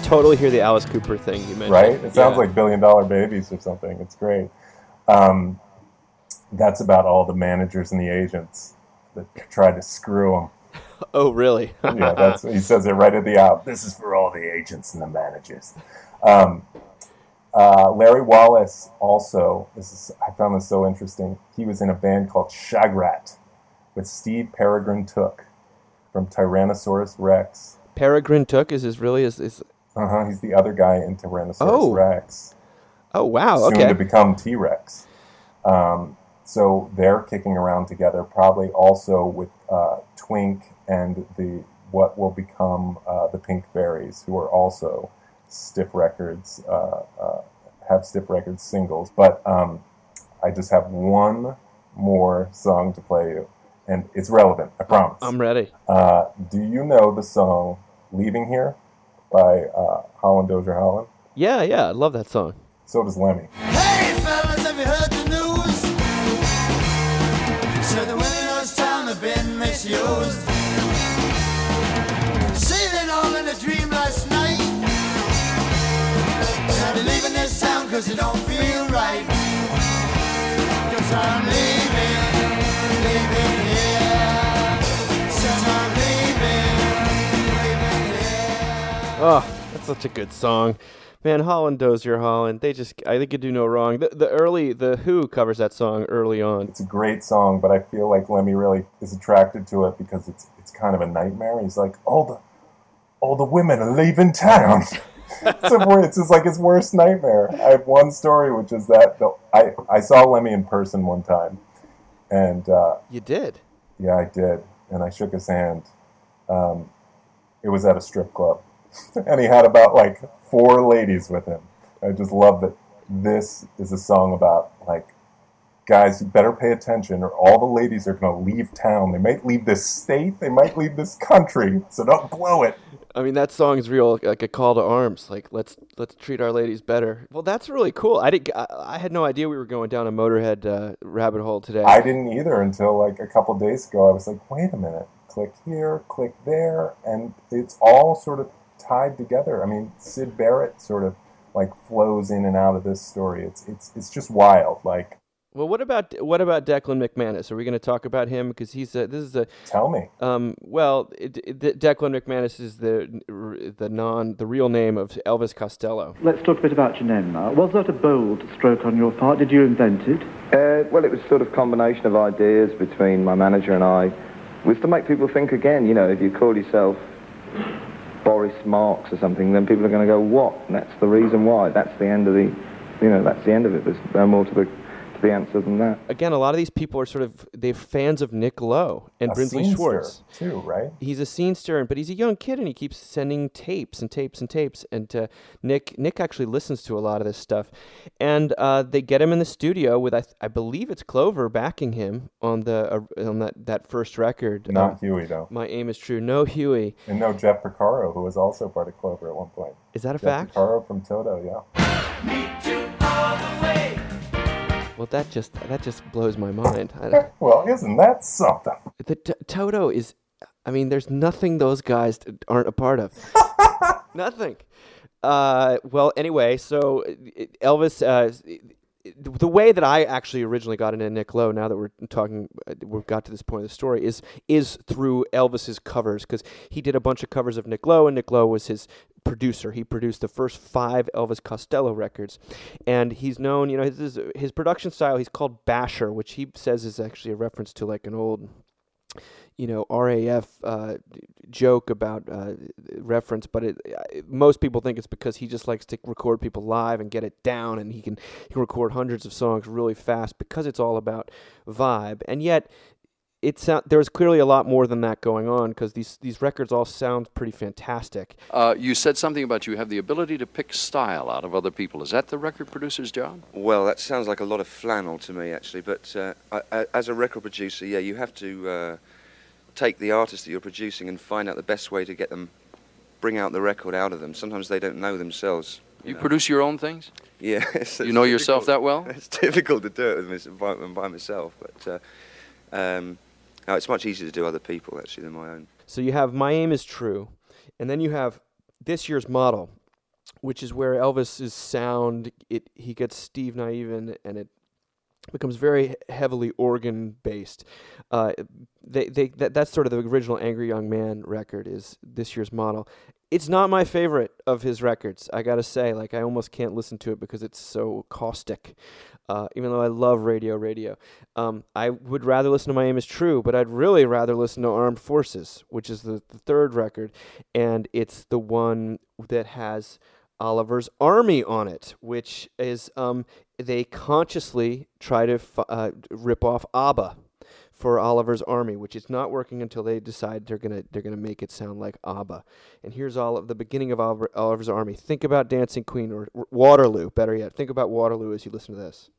Totally hear the Alice Cooper thing you mentioned. right? It sounds Yeah. like Billion Dollar Babies or something. It's great. Um, that's about all the managers and the agents that tried to screw him. Oh, really? yeah, that's he says it right at the out. This is for all the agents and the managers. Um, uh, Larry Wallis also. This is I found this so interesting. He was in a band called Shagrat with Steve Peregrine Took from Tyrannosaurus Rex. Peregrine Took is his really is, is Uh huh. He's the other guy in Tyrannosaurus Oh. Rex. Oh wow, Soon okay. to become T Rex. Um, so they're kicking around together, probably also with uh, Twink and the what will become uh, the Pink Fairies, who are also Stiff Records, uh, uh, have Stiff Records singles. But um, I just have one more song to play you, and it's relevant. I promise. I'm ready. Uh, do you know the song "Leaving Here" by uh, Holland Dozier Holland. Yeah, yeah, I love that song. So does Lemmy. Hey, fellas, have you heard the news? So the windows town have been misused. Sailing all in a dream last night. Leaving this town cause it don't feel right. Cause I'm leaving. Oh, that's such a good song. Man, Holland Dozier Holland, they just, I think could do no wrong. The, the early, The Who covers that song early on. It's a great song, but I feel like Lemmy really is attracted to it because it's it's kind of a nightmare. He's like, all the all the women are leaving town. it's, a, it's just like his worst nightmare. I have one story, which is that the, I I saw Lemmy in person one time, and uh, You did? yeah, I did, and I shook his hand. Um, it was at a strip club, and he had about like four ladies with him. I just love that this is a song about like guys, you better pay attention, or all the ladies are going to leave town. They might leave this state, they might leave this country, so don't blow it. I mean, that song's real, like a call to arms. Like, let's let's treat our ladies better. Well, that's really cool. I did. I, I had no idea we were going down a Motorhead uh, rabbit hole today. I didn't either until like a couple days ago. I was like, wait a minute, click here, click there, and it's all sort of tied together. I mean, Syd Barrett sort of like flows in and out of this story. It's it's it's just wild. Like, Well, what about what about Declan McManus? Are we going to talk about him because he's a, this is a tell me. Um, well, it, it, Declan McManus is the the non the real name of Elvis Costello. Let's talk a bit about your name now. Was that a bold stroke on your part? Did you invent it? Uh, well, it was sort of combination of ideas between my manager and I, was to make people think again. You know, if you call yourself Boris Marx or something, then people are going to go, "What?" And that's the reason why. That's the end of the, you know, that's the end of it. There's no more to the to the answer than that. Again, a lot of these people are sort of they're fans of Nick Lowe and A Brinsley scenester, Schwarz too, right? He's a scene stirrer, but he's a young kid and he keeps sending tapes and tapes and tapes. And uh, Nick Nick actually listens to a lot of this stuff, and uh, they get him in the studio with I, th- I believe it's Clover backing him on the uh, on that, that first record. Not Um, Huey though, My aim is true. No Huey. and no Jeff Porcaro, who was also part of Clover at one point. Is that a Jeff fact? Porcaro from Toto, yeah. Well, that just that just blows my mind. I, Well, isn't that something? the t- Toto is, I mean, there's nothing those guys aren't a part of. nothing. Uh, well, anyway, so Elvis, uh, the way that I actually originally got into Nick Lowe, now that we're talking, uh, we've got to this point of the story, is is through Elvis's covers because he did a bunch of covers of Nick Lowe, and Nick Lowe was his producer. He produced the first five Elvis Costello records, and he's known, you know, his his production style. He's called Basher, which he says is actually a reference to like an old you know RAF uh, joke about uh, reference, but it, uh, most people think it's because he just likes to record people live and get it down, and he can he record hundreds of songs really fast because it's all about vibe. And yet, it sound, there's clearly a lot more than that going on because these these records all sound pretty fantastic. Uh, you said something about you have the ability to pick style out of other people. Is that the record producer's job? Well, that sounds like a lot of flannel to me, actually. But uh, I, I, as a record producer, yeah, you have to uh, take the artist that you're producing and find out the best way to get them, bring out the record out of them. Sometimes they don't know themselves. You know. produce your own things? Yeah. it's- You it's know yourself that well? It's difficult to do it with by, by myself, but uh, um, no, it's much easier to do other people actually than my own. So you have My Aim is True, and then you have this year's model, which is where Elvis's sound it he gets Steve Nieve and it becomes very heavily organ based. Uh, they they that, that's sort of the original Angry Young Man record is this year's model. It's not my favorite of his records. I gotta say, like I almost can't listen to it because it's so caustic. Uh, even though I love Radio Radio, um, I would rather listen to My Aim Is True, but I'd really rather listen to Armed Forces, which is the, the third record, and it's the one that has Oliver's Army on it, which is um, they consciously try to f- uh, rip off ABBA for Oliver's Army, which is not working until they decide they're gonna they're gonna make it sound like ABBA. And here's all of the beginning of Oliver, Oliver's Army. Think about Dancing Queen or or Waterloo. Better yet, think about Waterloo as you listen to this.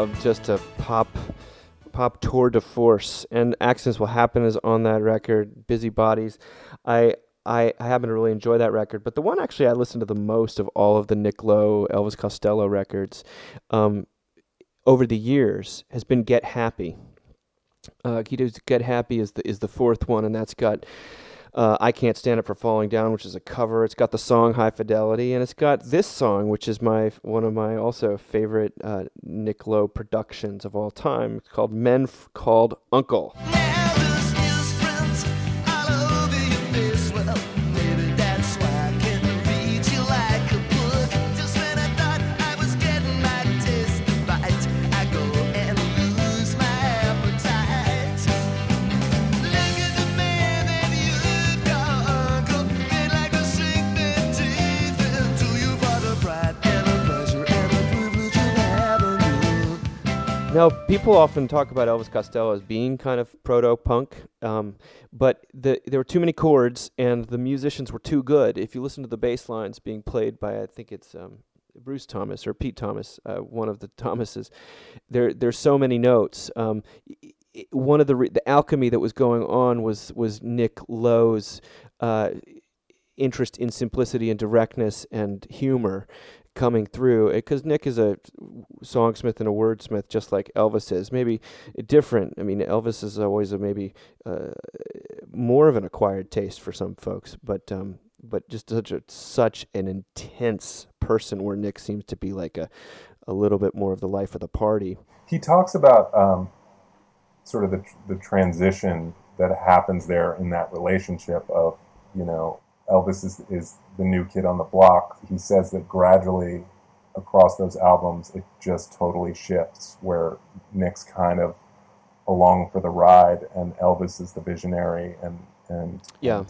Of just a pop pop tour de force. And Accidents Will Happen is on that record. Busy Bodies. I I, I happen to really enjoy that record, but the one actually I listened to the most of all of the Nick Lowe, Elvis Costello records um, over the years has been Get Happy. Uh, Get Happy is the is the fourth one, and that's got uh, I Can't Stand Up for Falling Down, which is a cover. It's got the song High Fidelity, and it's got this song, which is my one of my also favorite uh, Nick Lowe productions of all time. It's called Men F- Called Uncle. Now, people often talk about Elvis Costello as being kind of proto punk, um, but the, there were too many chords and the musicians were too good. If you listen to the bass lines being played by, I think it's um, Bruce Thomas or Pete Thomas, uh, one of the Thomases, there there's so many notes. Um, one of the re- the alchemy that was going on was was Nick Lowe's uh, interest in simplicity and directness and humor coming through because Nick is a songsmith and a wordsmith just like Elvis is maybe different. I mean Elvis is always a maybe uh, more of an acquired taste for some folks but um but just such a such an intense person where Nick seems to be like a a little bit more of the life of the party. He talks about um, sort of the, the transition that happens there in that relationship of, you know, Elvis is, is the new kid on the block. He says that gradually across those albums, it just totally shifts where Nick's kind of along for the ride and Elvis is the visionary and, and, Yeah.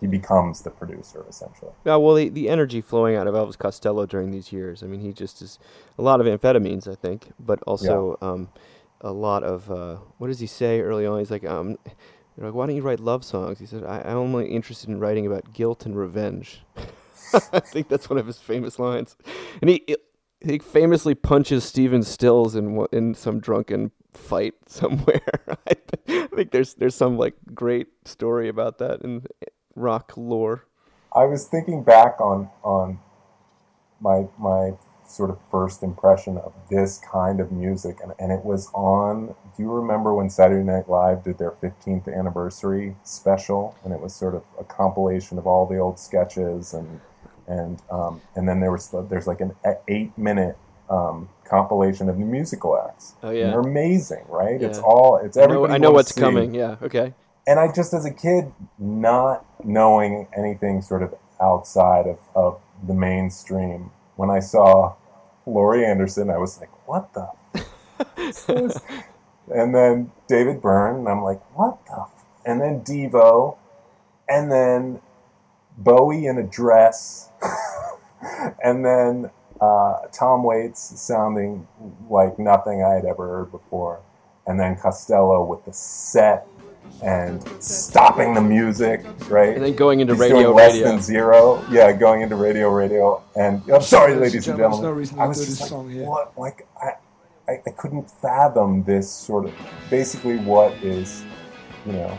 he becomes the producer essentially. Yeah, well, the, the energy flowing out of Elvis Costello during these years. I mean, he just is a lot of amphetamines, I think, but also um, a lot of uh, what does he say early on? He's like, um, you're like, why don't you write love songs? He said, I, I'm only interested in writing about guilt and revenge. I think that's one of his famous lines, and he he famously punches Stephen Stills in in some drunken fight somewhere. I th- I think there's there's some like great story about that in rock lore. I was thinking back on on my my sort of first impression of this kind of music, and, and it was on. Do you remember when Saturday Night Live did their 15th anniversary special, and it was sort of a compilation of all the old sketches, and and um, and then there was the, there's like an eight minute um, compilation of the musical acts. Oh, And yeah. they're amazing, right? It's all it's I know- everybody. I know what's see. coming. Yeah. Okay. And I just, as a kid, not knowing anything sort of outside of, of the mainstream, when I saw Laurie Anderson, I was like, what the? and then David Byrne, and I'm like, what the? And then Devo, and then Bowie in a dress, and then uh, Tom Waits sounding like nothing I had ever heard before, and then Costello with the set and stopping the music, right? And then going into He's radio, doing less radio. than zero, yeah, going into radio, radio, and oh, I'm sorry, Ladies ladies and and gentlemen, gentlemen, there's no reason to I do was this just like, song here. what? Like I, I, I couldn't fathom this sort of basically what is, you know,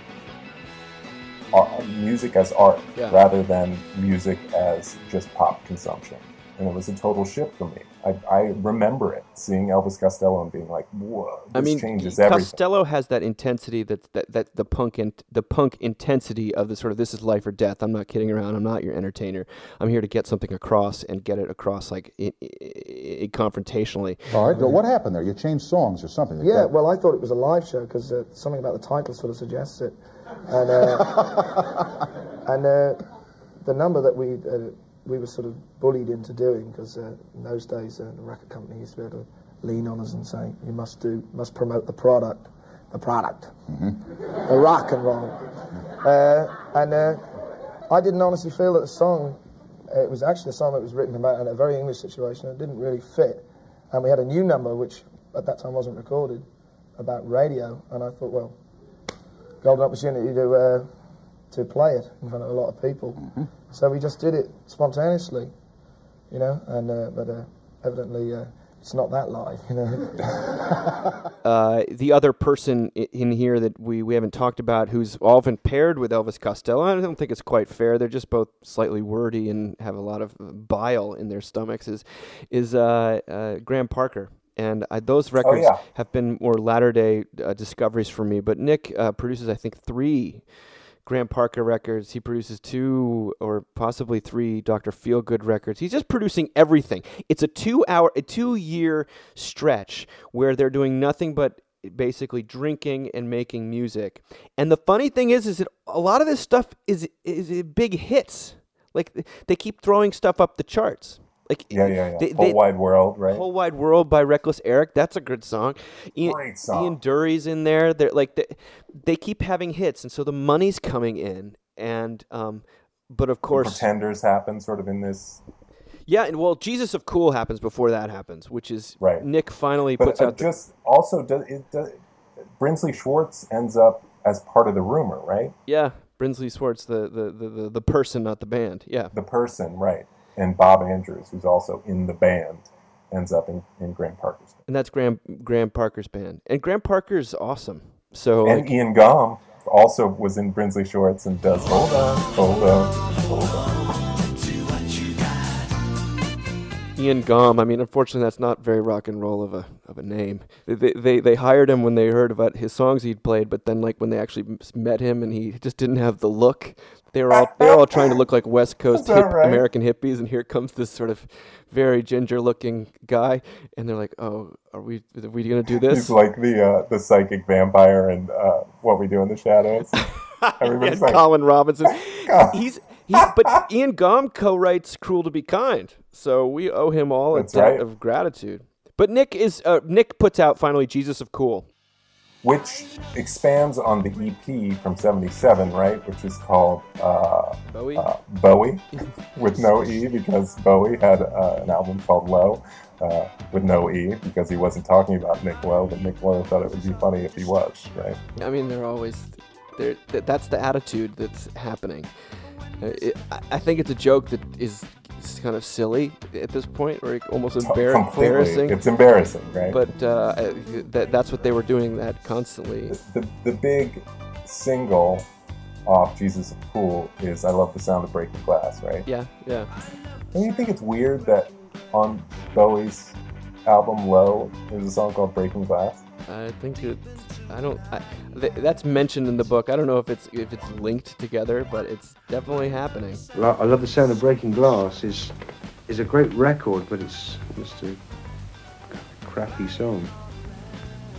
art, music as art Yeah. rather than music as just pop consumption. And it was a total shift for me. I, I remember it, seeing Elvis Costello and being like, "Whoa, this I mean, changes Costello everything." Costello has that intensity that that, that the punk in, the punk intensity of the sort of this is life or death. I'm not kidding around. I'm not your entertainer. I'm here to get something across and get it across like i i i confrontationally. All right, well, what happened there? You changed songs or something? like Yeah, that? well, I thought it was a live show because uh, something about the title sort of suggests it. And, uh, and uh, the number that we uh, we were sort of bullied into doing because uh, in those days uh, the record company used to be able to lean on us and say you must do must promote the product, the product, the rock and roll. Uh, and uh, I didn't honestly feel that the song. It was actually a song that was written about in a very English situation. It didn't really fit, and we had a new number which at that time wasn't recorded about radio, and I thought, well, golden opportunity to uh, to play it in front of a lot of people. So we just did it spontaneously, you know. And uh, but uh, evidently, uh, it's not that live, you know. uh, the other person in here that we, we haven't talked about who's often paired with Elvis Costello, I don't think it's quite fair. They're just both slightly wordy and have a lot of bile in their stomachs. Is is uh, uh, Graham Parker. And I, those records yeah. have been more latter day uh, discoveries for me. But Nick uh, produces, I think, three Graham Parker records. He produces two or possibly three Dr. Feelgood records. He's just producing everything. It's a two hour, a two year stretch where they're doing nothing but basically drinking and making music. And the funny thing is, is that a lot of this stuff is is big hits. Like they keep throwing stuff up the charts. Like Yeah, yeah, yeah. they- Whole they- Wide World, right? Whole Wide World by Reckless Eric. That's a good song. Ian, Great song. Ian Dury's in there. They're like they, they keep having hits, and so the money's coming in. And um, but of course, Pretenders happen sort of in this. yeah. And well, Jesus of Cool happens before that happens, which is Right. Nick finally But puts uh, out. the- just also, does, it, does, Brinsley Schwarz ends up as part of the rumor, right? yeah, Brinsley Schwarz, the, the the the the person, not the band. Yeah. The person, right? And Bob Andrews, who's also in the band, ends up in, in Graham Parker's. Band. And that's Graham Graham Parker's band. And Graham Parker's awesome. So and like, Ian Gomm also was in Brinsley Schwarz and does Hold On, Hold On, Hold On. Ian Gomm. I mean, unfortunately, that's not very rock and roll of a of a name. They, they they hired him when they heard about his songs he'd played, but then like when they actually met him and he just didn't have the look. They were all they were all trying to look like West Coast hip right? American hippies, and here comes this sort of very ginger looking guy, and they're like, "Oh, are we are we gonna do this?" He's like the uh, the psychic vampire and uh, What We Do in the Shadows. Everybody's yeah, like, Colin Robinson. God. He's he, but Ian Gomm co-writes "Cruel to Be Kind," so we owe him all That's a debt right. of gratitude. But Nick is uh, Nick puts out finally "Jesus of Cool." which expands on the EP from '77, right? Which is called uh, Bowi? uh, Bowi, with no E because Bowie had uh, an album called Low uh, with no E because he wasn't talking about Nick Lowe, but Nick Lowe thought it would be funny if he was, right? I mean, they're always they're, th- that's the attitude that's happening. Uh, it, I, I think it's a joke that is, kind of silly at this point, or almost embar- embarrassing. It's embarrassing, right? But uh, that that's what they were doing that constantly. the the big single off Jesus of Cool is "I Love the Sound of Breaking Glass," right? Yeah, yeah. Don't you think it's weird that on Bowie's album Low, there's a song called Breaking Glass? I think it. I don't. I, th- that's mentioned in the book. I don't know if it's if it's linked together, but it's definitely happening. I love the sound of breaking glass. is is a great record, but it's just a crappy song.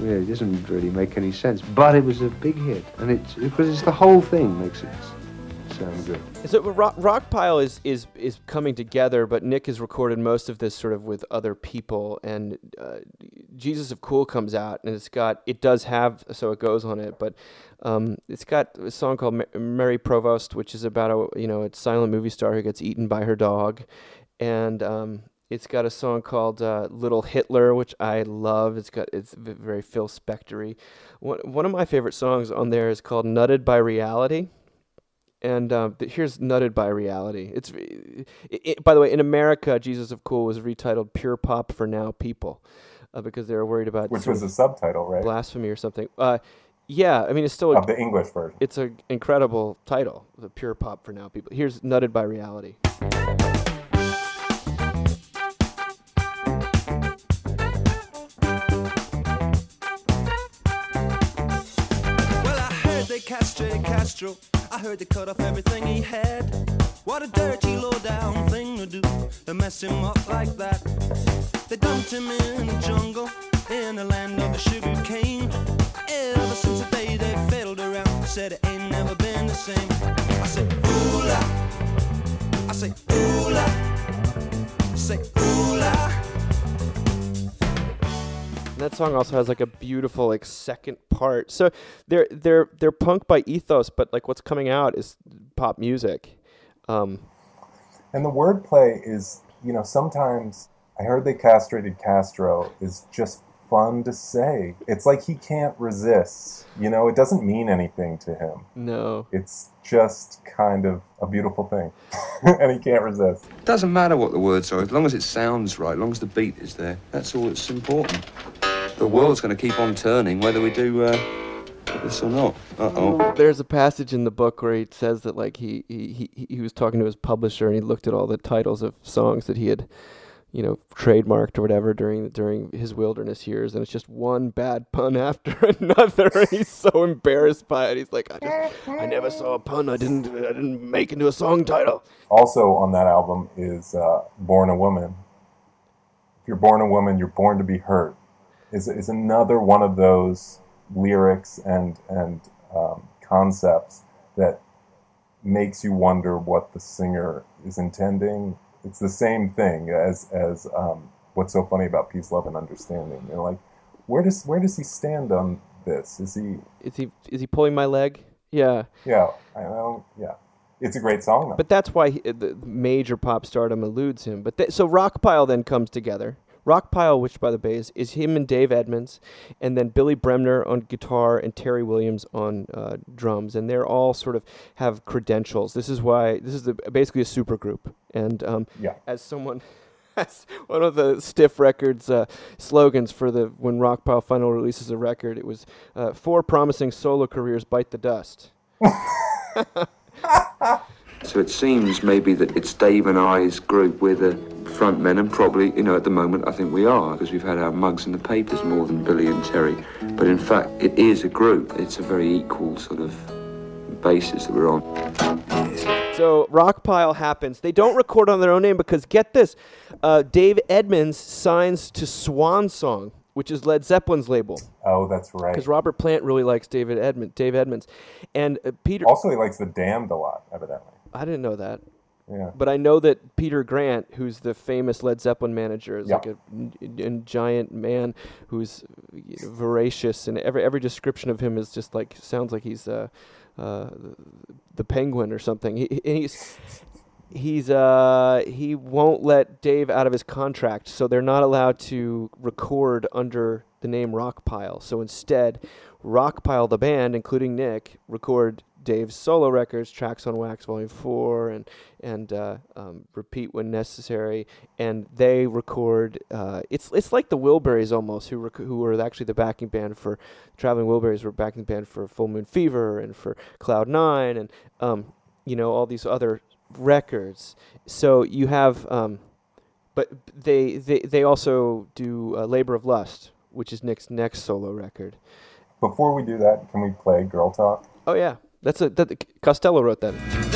Yeah, it doesn't really make any sense. But it was a big hit, and it's because it's the whole thing makes it sound good. So Rock, Rockpile is, is is coming together, but Nick has recorded most of this sort of with other people, and uh, Jesus of Cool comes out, and it's got it does have so it goes on it, but um, it's got a song called Mary Provost, which is about a you know a silent movie star who gets eaten by her dog, and um, it's got a song called uh, Little Hitler, which I love. It's got it's very Phil Spectory. One one of my favorite songs on there is called Nutted by Reality and um, here's nutted by reality. It's it, it, by the way, in America, Jesus of Cool was retitled "Pure Pop for Now People" uh, because they were worried about Which was a subtitle, right? blasphemy or something. Uh, yeah, I mean it's still a, Of the English version. It's an incredible title, "The Pure Pop for Now People." Here's "Nutted by Reality." Castro. I heard they cut off everything he had. What a dirty, low down thing to do to mess him up like that. They dumped him in the jungle, in the land of the sugar cane. Ever since the day they fiddled around, said it ain't never been the same. I said, ooh la. I say, ooh la. Say, ooh la. And that song also has like a beautiful like second part. So they're they're they're punk by ethos, but like what's coming out is pop music. Um, And the wordplay is, you know, sometimes I heard they castrated Castro is just fun to say. It's like he can't resist. You know, it doesn't mean anything to him. No. It's just kind of a beautiful thing. and he can't resist. It Doesn't matter what the words are, as long as it sounds right, as long as the beat is there. That's all that's important. The world's going to keep on turning whether we do uh, this or not. Uh oh. There's a passage in the book where he says that like he, he he he was talking to his publisher and he looked at all the titles of songs that he had, you know, trademarked or whatever during during his wilderness years, and it's just one bad pun after another, and he's so embarrassed by it. He's like, I just I never saw a pun. I didn't I didn't make into a song title. Also on that album is uh, Born a Woman. If you're born a woman, you're born to be hurt. Is, is another one of those lyrics and, and um, concepts that makes you wonder what the singer is intending. It's the same thing as, as um, what's so funny about peace, love, and understanding. You're like, where does where does he stand on this? Is he Is he is he pulling my leg? Yeah. Yeah, I don't. Yeah, it's a great song. Though. But that's why he, the major pop stardom eludes him. But th- so Rockpile then comes together. Rockpile, which by the way is, is him and Dave Edmunds, and then Billy Bremner on guitar and Terry Williams on uh, drums, and they're all sort of have credentials. This is why this is the, basically a super group. And um, Yeah. as someone. As one of the Stiff Records uh, slogans for the when Rockpile finally releases a record, it was uh, four promising solo careers bite the dust. So it seems maybe that it's Dave and I's group. We're the front men, and probably, you know, at the moment, I think we are, because we've had our mugs in the papers more than Billy and Terry. But in fact, it is a group. It's a very equal sort of basis that we're on. So Rockpile happens. They don't record on their own name because get this, uh, Dave Edmunds signs to Swan Song, which is Led Zeppelin's label. Oh, that's right. Because Robert Plant really likes David Edmond, Dave Edmunds, and uh, Peter. Also, he likes the Damned a lot, evidently. I didn't know that. Yeah. But I know that Peter Grant, who's the famous Led Zeppelin manager, is Yeah. like a giant man who's voracious, and every every description of him is just like sounds like he's uh, uh, the penguin or something. He, he- he's he's uh he won't let Dave out of his contract, so they're not allowed to record under the name Rockpile. So instead, Rockpile the band, including Nick, record Dave's solo records, tracks on Wax Volume Four, and and uh, um, repeat when necessary. And they record. Uh, it's it's like the Wilburys almost, who rec- who were actually the backing band for Traveling Wilburys were backing band for Full Moon Fever and for Cloud Nine, and um, you know all these other records. So you have, um, but they they they also do uh, Labor of Lust, which is Nick's next solo record. Before we do that, can we play Girl Talk? Oh yeah, that's a that Costello wrote that.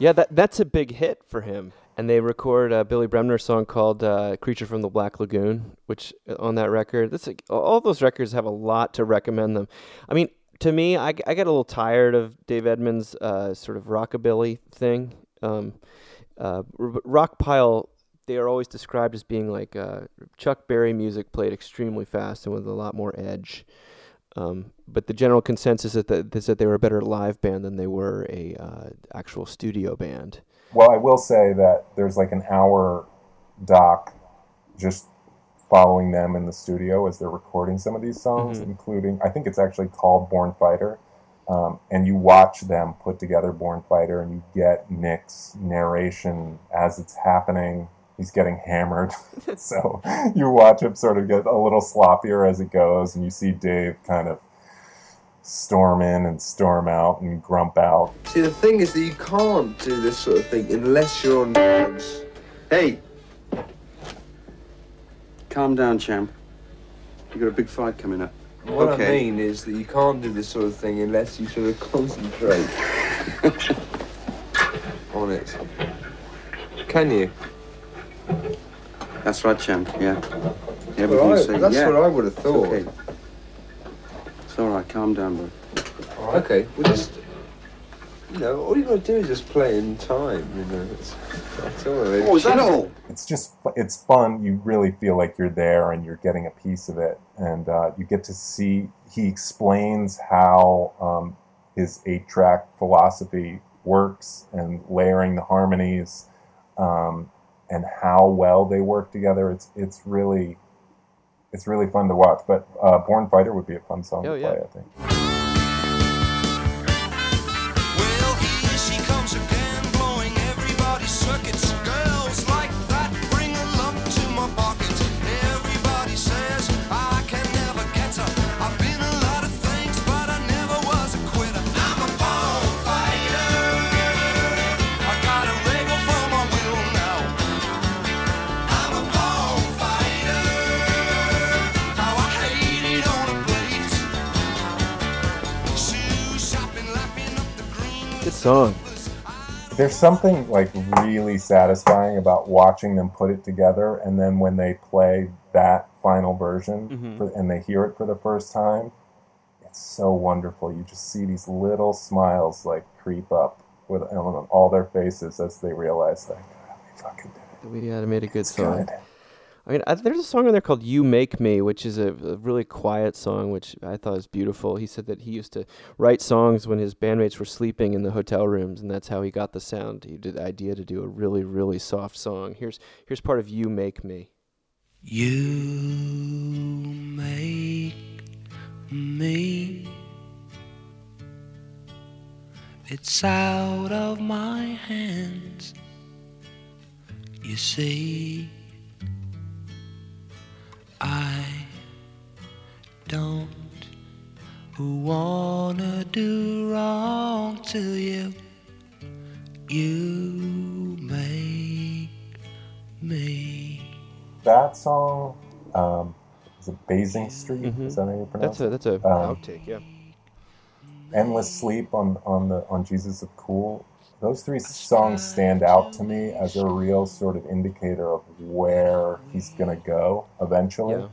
Yeah, that that's a big hit for him. And they record a Billy Bremner song called uh, "Creature from the Black Lagoon," which uh, on that record, that's all those records have a lot to recommend them. I mean, to me, I, I get a little tired of Dave Edmunds' uh, sort of rockabilly thing. Um, uh, Rockpile, they are always described as being like uh, Chuck Berry music played extremely fast and with a lot more edge. Um, but the general consensus is that, is that they were a better live band than they were a uh, actual studio band. Well, I will say that there's like an hour doc just following them in the studio as they're recording some of these songs, Mhm. including, I think it's actually called Born Fighter. Um, and you watch them put together Born Fighter and you get Nick's narration as it's happening. He's getting hammered. so you watch him sort of get a little sloppier as it goes, and you see Dave kind of storm in and storm out and grump out. See, the thing is that you can't do this sort of thing unless you're on drugs. Hey! Calm down, champ. You got a big fight coming up. What I mean is that you can't do this sort of thing unless you sort of concentrate on it. Can you? That's right, champ. Yeah. Well, Everything's I- safe. that's yeah. what I would have It's thought. okay. It's all right. Calm down, bud. Okay, well just you know, all you got to do is just play in time. You know, it's, that's all. it Oh, is that all? It's just it's fun. You really feel like you're there and you're getting a piece of it, and uh, you get to see. He explains how um, his eight-track philosophy works and layering the harmonies, um, and how well they work together. It's it's really it's really fun to watch. But uh, Born Fighter would be a fun song Oh, to yeah. play. I think. Song. There's something like really satisfying about watching them put it together, and then when they play that final version Mhm. for, and they hear it for the first time, it's so wonderful. You just see these little smiles like creep up with on all their faces as they realize like, "Oh, we fucking did it. We had made a good It's song. good. I mean, I, there's a song on there called "You Make Me," which is a, a really quiet song, which I thought was beautiful. He said that he used to write songs when his bandmates were sleeping in the hotel rooms, and that's how he got the sound. He did the idea to do a really, really soft song. Here's here's part of "You Make Me." You make me. It's out of my hands. You see, do wrong to you. You make me. That song um, is it Basing Street? Is that how you pronounce Mm-hmm. That's a it? that's a Um, outtake, yeah. Endless Sleep on on the on Jesus of Cool. Those three songs stand out to me as a real sort of indicator of where he's gonna go eventually. Yeah.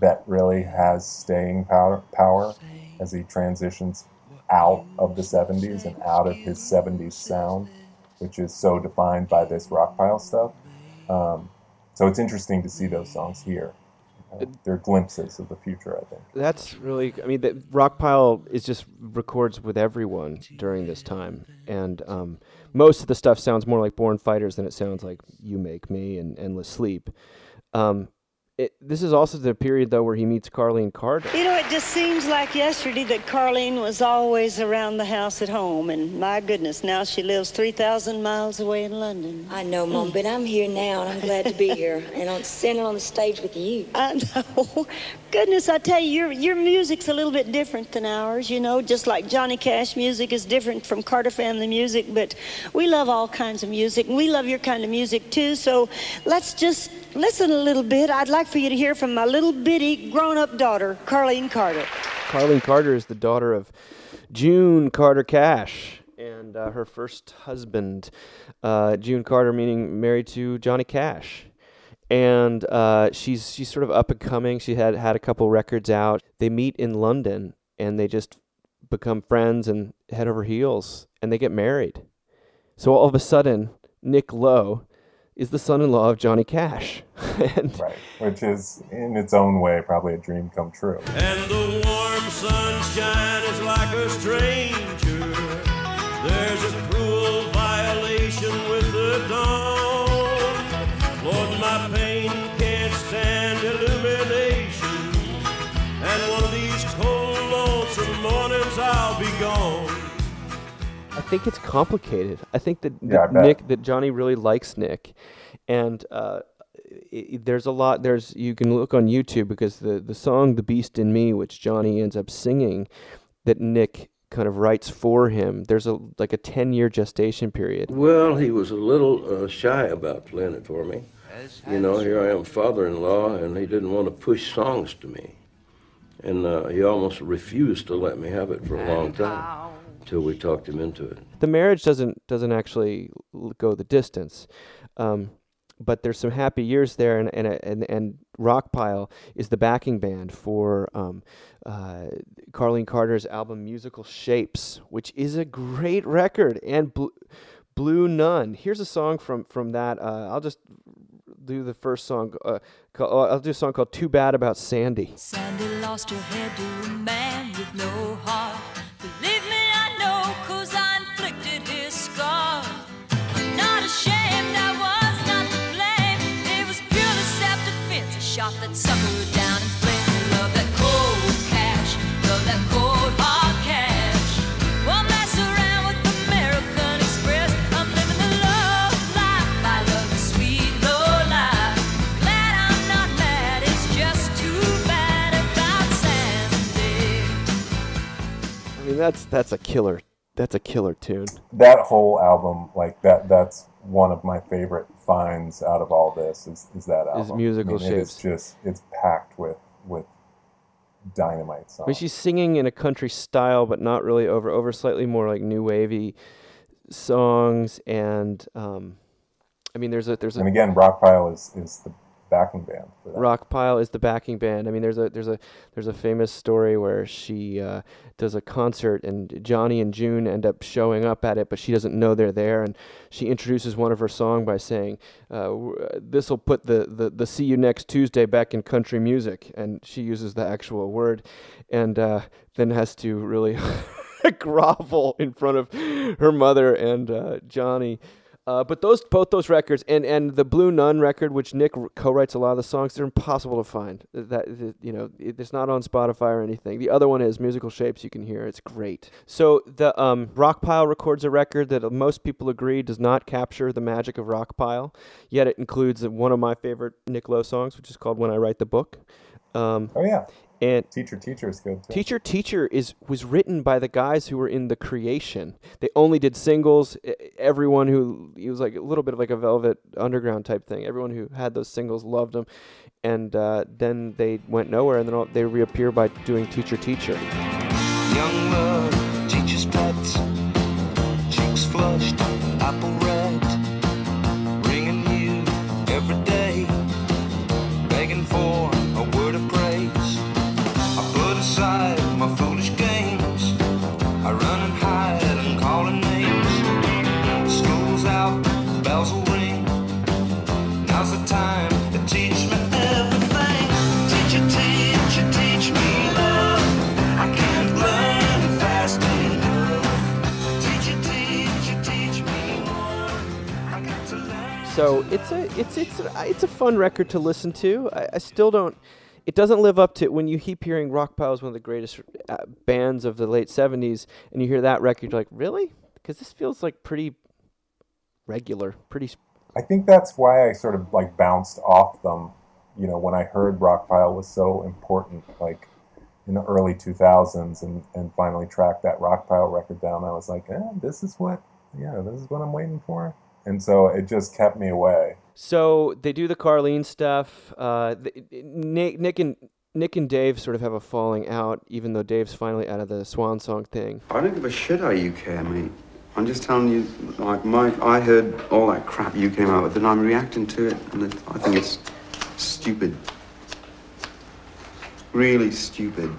That really has staying power power as he transitions out of the 70s and out of his 70s sound, which is so defined by this rockpile stuff. Um, so it's interesting to see those songs here. You know, they're glimpses of the future, I think. That's really. I mean, the Rockpile is just records with everyone during this time, and um, most of the stuff sounds more like Born Fighters than it sounds like You Make Me and Endless Sleep. Um, it, this is also the period though where he meets Carlene Carter. You know, it just seems like yesterday that Carlene was always around the house at home, and my goodness, now she lives 3,000 miles away in London. I know, Mom, but I'm here now, and I'm glad to be here, and I'm standing on the stage with you. I know. Goodness, I tell you, your your music's a little bit different than ours. You know, just like Johnny Cash music is different from Carter family music, but we love all kinds of music, and we love your kind of music too. So let's just listen a little bit. I'd like for you to hear from my little bitty grown-up daughter, Carlene Carter. Carlene Carter is the daughter of June Carter Cash and uh, her first husband, uh, June Carter, meaning married to Johnny Cash. And uh, she's she's sort of up and coming. She had had a couple records out. They meet in London and they just become friends and head over heels and they get married. So all of a sudden, Nick Lowe is the son-in-law of Johnny Cash. and Right. Which is, in its own way, probably a dream come true. And the warm sunshine is like a stranger. There's a cruel violation with the dawn. Lord, my pain can't stand illumination. And one of these cold, lonesome mornings I'll be gone. I think it's complicated. I think that, Yeah, I that bet. Nick, that Johnny really likes Nick, and uh, i i- there's a lot. There's you can look on YouTube because the the song "The Beast in Me," which Johnny ends up singing, that Nick kind of writes for him. There's a like a ten year gestation period. Well, he was a little uh, shy about playing it for me. You know, here I am, father-in-law, and he didn't want to push songs to me. And uh, he almost refused to let me have it for a long time until we talked him into it. The marriage doesn't doesn't actually go the distance. Um, but there's some happy years there, and and and, and Rockpile is the backing band for um, uh, Carlene Carter's album Musical Shapes, which is a great record, and Blue, Blue Nun. Here's a song from from that. Uh, I'll just do the first song. Uh, call, I'll do a song called "Too Bad About Sandy." Sandy lost her head to a man with no heart. Believe that suckered down in flames. Love that cold cash, love that cold hard cash. Won't mess around with American Express. I'm living the love life, I love the sweet low life. Glad I'm not mad, it's just too bad about Sandy. I mean, that's that's a killer. That's a killer tune. That whole album, like that, that's one of my favorite finds out of all this. Is, is that album? Musical I mean, It is just it's packed with with dynamite songs. I mean, she's singing in a country style, but not really over over slightly more like new wavy songs. And um, I mean, there's a there's a and again, Rockpile is is the backing band for that. Rockpile is the backing band. I mean, there's a there's a there's a famous story where she uh, does a concert and Johnny and June end up showing up at it, but she doesn't know they're there, and she introduces one of her song by saying, uh, "This will put the, the the see you next Tuesday back in country music," and she uses the actual word, and uh, then has to really grovel in front of her mother and uh, Johnny. Uh, but those both those records and, and the Blue Nun record, which Nick co-writes a lot of the songs, they're impossible to find. That, you know, it, it's not on Spotify or anything. The other one is Musical Shapes. You can hear it's great. So the um, Rockpile records a record that most people agree does not capture the magic of Rockpile, yet it includes one of my favorite Nick Lowe songs, which is called "When I Write the Book." Um, oh yeah, and Teacher Teacher is good too. Teacher Teacher is was written by the guys who were in the creation. They only did singles. Everyone who it was like a little bit of like a Velvet Underground type thing. Everyone who had those singles loved them, and uh, then they went nowhere, and then all, they reappear by doing Teacher Teacher. Young love, teacher's pet, cheeks flushed, apple So it's a it's it's it's a fun record to listen to. I, I still don't. It doesn't live up to when you keep hearing Rockpile is one of the greatest uh, bands of the late '70s, and you hear that record, you're like, really? Because this feels like pretty regular, pretty. I think that's why I sort of like bounced off them. You know, when I heard Rockpile was so important, like in the early 2000s, and and finally tracked that Rockpile record down, I was like, eh, this is what, yeah, this is what I'm waiting for. And so it just kept me away. So they do the Carlene stuff. Uh, Nick, Nick and Nick and Dave sort of have a falling out, even though Dave's finally out of the Swan Song thing. I don't give a shit how you care, mate. I'm just telling you, like, Mike, I heard all that crap you came out with, and I'm reacting to it, and it, I think it's stupid. Really stupid.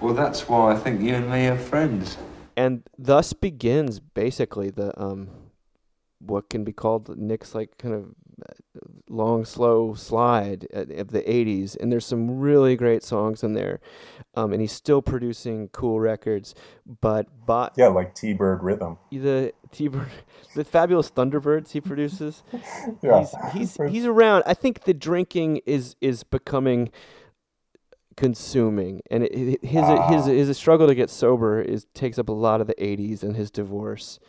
Well, that's why I think you and me are friends. and thus begins basically the um what can be called Nick's like kind of uh, long slow slide of the 80s and there's some really great songs in there. Um and he's still producing cool records but but Yeah, like T-Bird Rhythm. the T-Bird the fabulous Thunderbirds he produces. Yeah. he's he's he's around. I think the drinking is is becoming consuming and it, his his his struggle to get sober is takes up a lot of the 80s and his divorce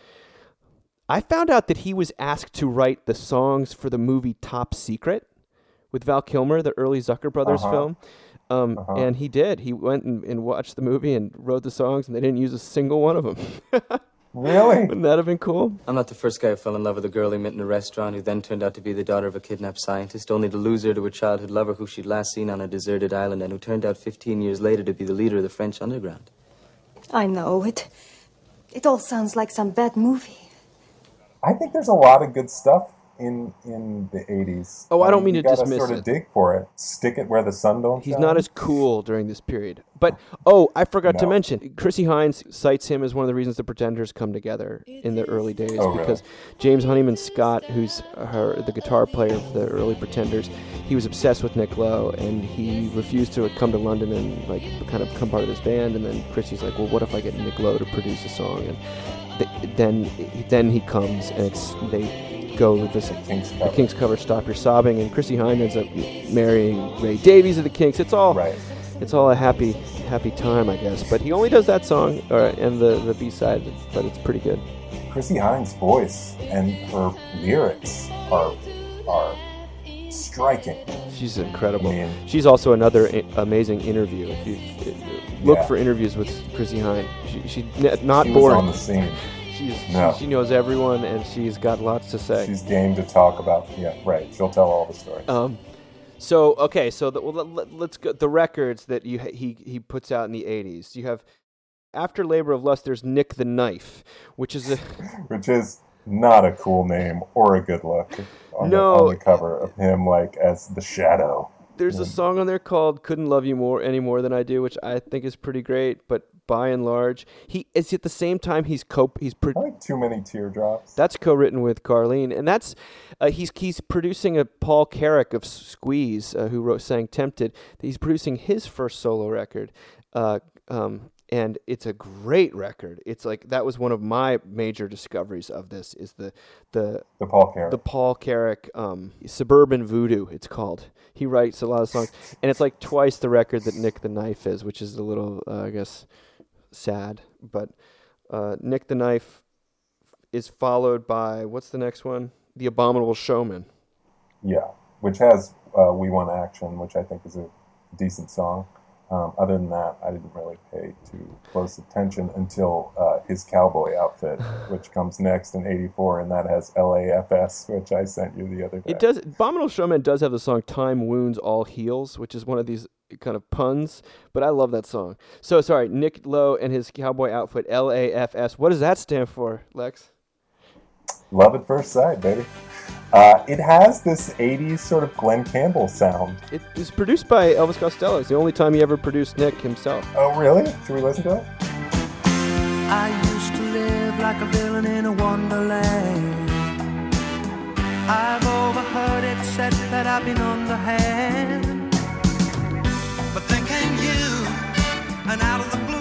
I found out that he was asked to write the songs for the movie Top Secret with Val Kilmer, the early Zucker Brothers Uh-huh. film. Um, Uh-huh. And he did. He went and, and watched the movie and wrote the songs, and they didn't use a single one of them. Really? Wouldn't that have been cool? I'm not the first guy who fell in love with a girl he met in a restaurant who then turned out to be the daughter of a kidnapped scientist, only to lose her to a childhood lover who she'd last seen on a deserted island and who turned out 15 years later to be the leader of the French underground. I know it. It all sounds like some bad movie. I think there's a lot of good stuff in in the '80s. Oh, I don't mean you to dismiss sort of it. dig for it. Stick it where the sun don't He's shine. not as cool during this period. But oh, I forgot to mention, Chrissie Hynde cites him as one of the reasons the Pretenders come together in the early days Oh, really? because James Honeyman Scott, who's her the guitar player of the early Pretenders, he was obsessed with Nick Lowe and he refused to come to London and like kind of become part of this band. And then Chrissy's like, well, what if I get Nick Lowe to produce a song? And th- then then he comes and it's they go with this Kinks the cover. Kinks cover "Stop Your Sobbing," and Chrissie Hynde ends up marrying Ray Davies of the Kinks. It's all it's all a happy happy time, I guess. But he only does that song uh, and the the B side, but it's pretty good. Chrissie Hynde's voice and her lyrics are are striking. She's incredible. She's also another I- amazing interview. If you uh, look Yeah. for interviews with Chrissie Hynde, she, she not She boring. on the scene. She's, No. she, she knows everyone and she's got lots to say. She's game to talk about. Yeah, right. She'll tell all the stories. Um, so okay, so the, well, let, us go the records that you he he puts out in the '80s. You have after Labor of Lust. There's Nick the Knife, which is a Which is not a cool name or a good look on, No. the, on the cover of him, like as the shadow. there's a song on there called "Couldn't Love You More Any More Than I Do," which I think is pretty great. But by and large, he is at the same time he's co he's pro- I like too many teardrops. That's co-written with Carlene, and that's uh, he's he's producing a Paul Carrack of Squeeze, uh, who wrote sang "Tempted." He's producing his first solo record, uh, um, and it's a great record. It's like that was one of my major discoveries of this is the the The Paul Carrack. the Paul Carrack um, Suburban Voodoo. It's called. He writes a lot of songs, and it's like twice the record that Nick the Knife is, which is a little, uh, I guess, sad. But uh, Nick the Knife is followed by what's the next one? The Abominable Showman. Yeah, which has uh, "We Want Action," which I think is a decent song. Um, other than that, I didn't really pay too close attention until uh, his cowboy outfit, which comes next in '84, and that has LAFS, which I sent you the other day. It does. Abominable Showman does have the song "Time Wounds All Heels," which is one of these kind of puns, but I love that song. So sorry, Nick Lowe and his cowboy outfit LAFS. What does that stand for, Lex? Love at first sight, baby. Uh, it has this '80s sort of Glen Campbell sound. It was produced by Elvis Costello. It's the only time he ever produced Nick himself. Oh, really? Should we listen to it? I used to live like a villain in a wonderland. I've overheard it said that I've been underhand. But then came you, and out of the blue,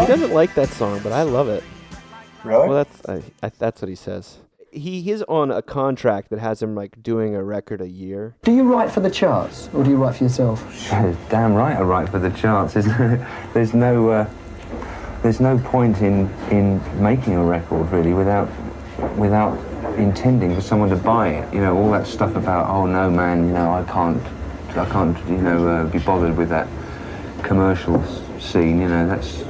He doesn't like that song, but I love it. Really? Well, that's I, I, that's what he says. He is on a contract that has him like doing a record a year. Do you write for the charts, or do you write for yourself? Damn right, I write for the charts. There's no, there's no, uh, there's no point in in making a record really without without intending for someone to buy it. You know, all that stuff about oh no man, you know I can't, I can't, you know, uh, be bothered with that commercial scene. You know, that's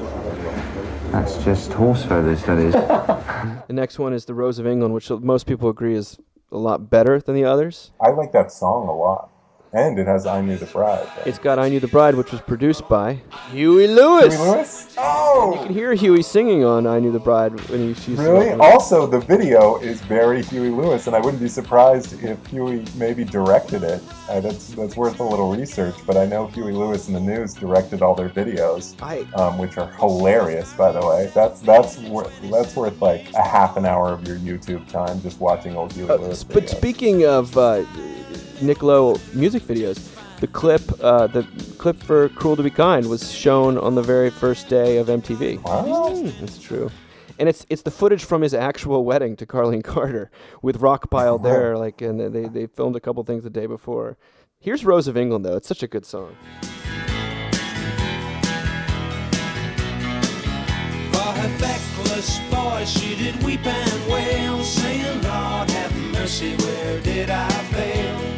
that's just horse feathers. That is. The next one is The Rose of England, which most people agree is a lot better than the others. I like that song a lot, and it has "I Knew the Bride." right? It's got I Knew the Bride, which was produced by Huey Lewis. Huey Lewis? Oh! You can hear Huey singing on I Knew the Bride when he, she's Really? Also, the video is very Huey Lewis, and I wouldn't be surprised if Huey maybe directed it. Uh, that's that's worth a little research. But I know Huey Lewis and the News directed all their videos, I- um, which are hilarious, by the way. That's that's worth that's worth like a half an hour of your YouTube time just watching old Huey Lewis. But videos. speaking of uh, Nick Lowe music videos, the clip, uh, the clip for "Cruel to Be Kind" was shown on the very first day of MTV. Wow, that's true. And it's it's the footage from his actual wedding to Carlene Carter with Rockpile there, like, and they they filmed a couple things the day before. Here's Rose of England though; it's such a good song. For feckless boy, she did weep and wail, saying, Lord, have mercy, where did I fail?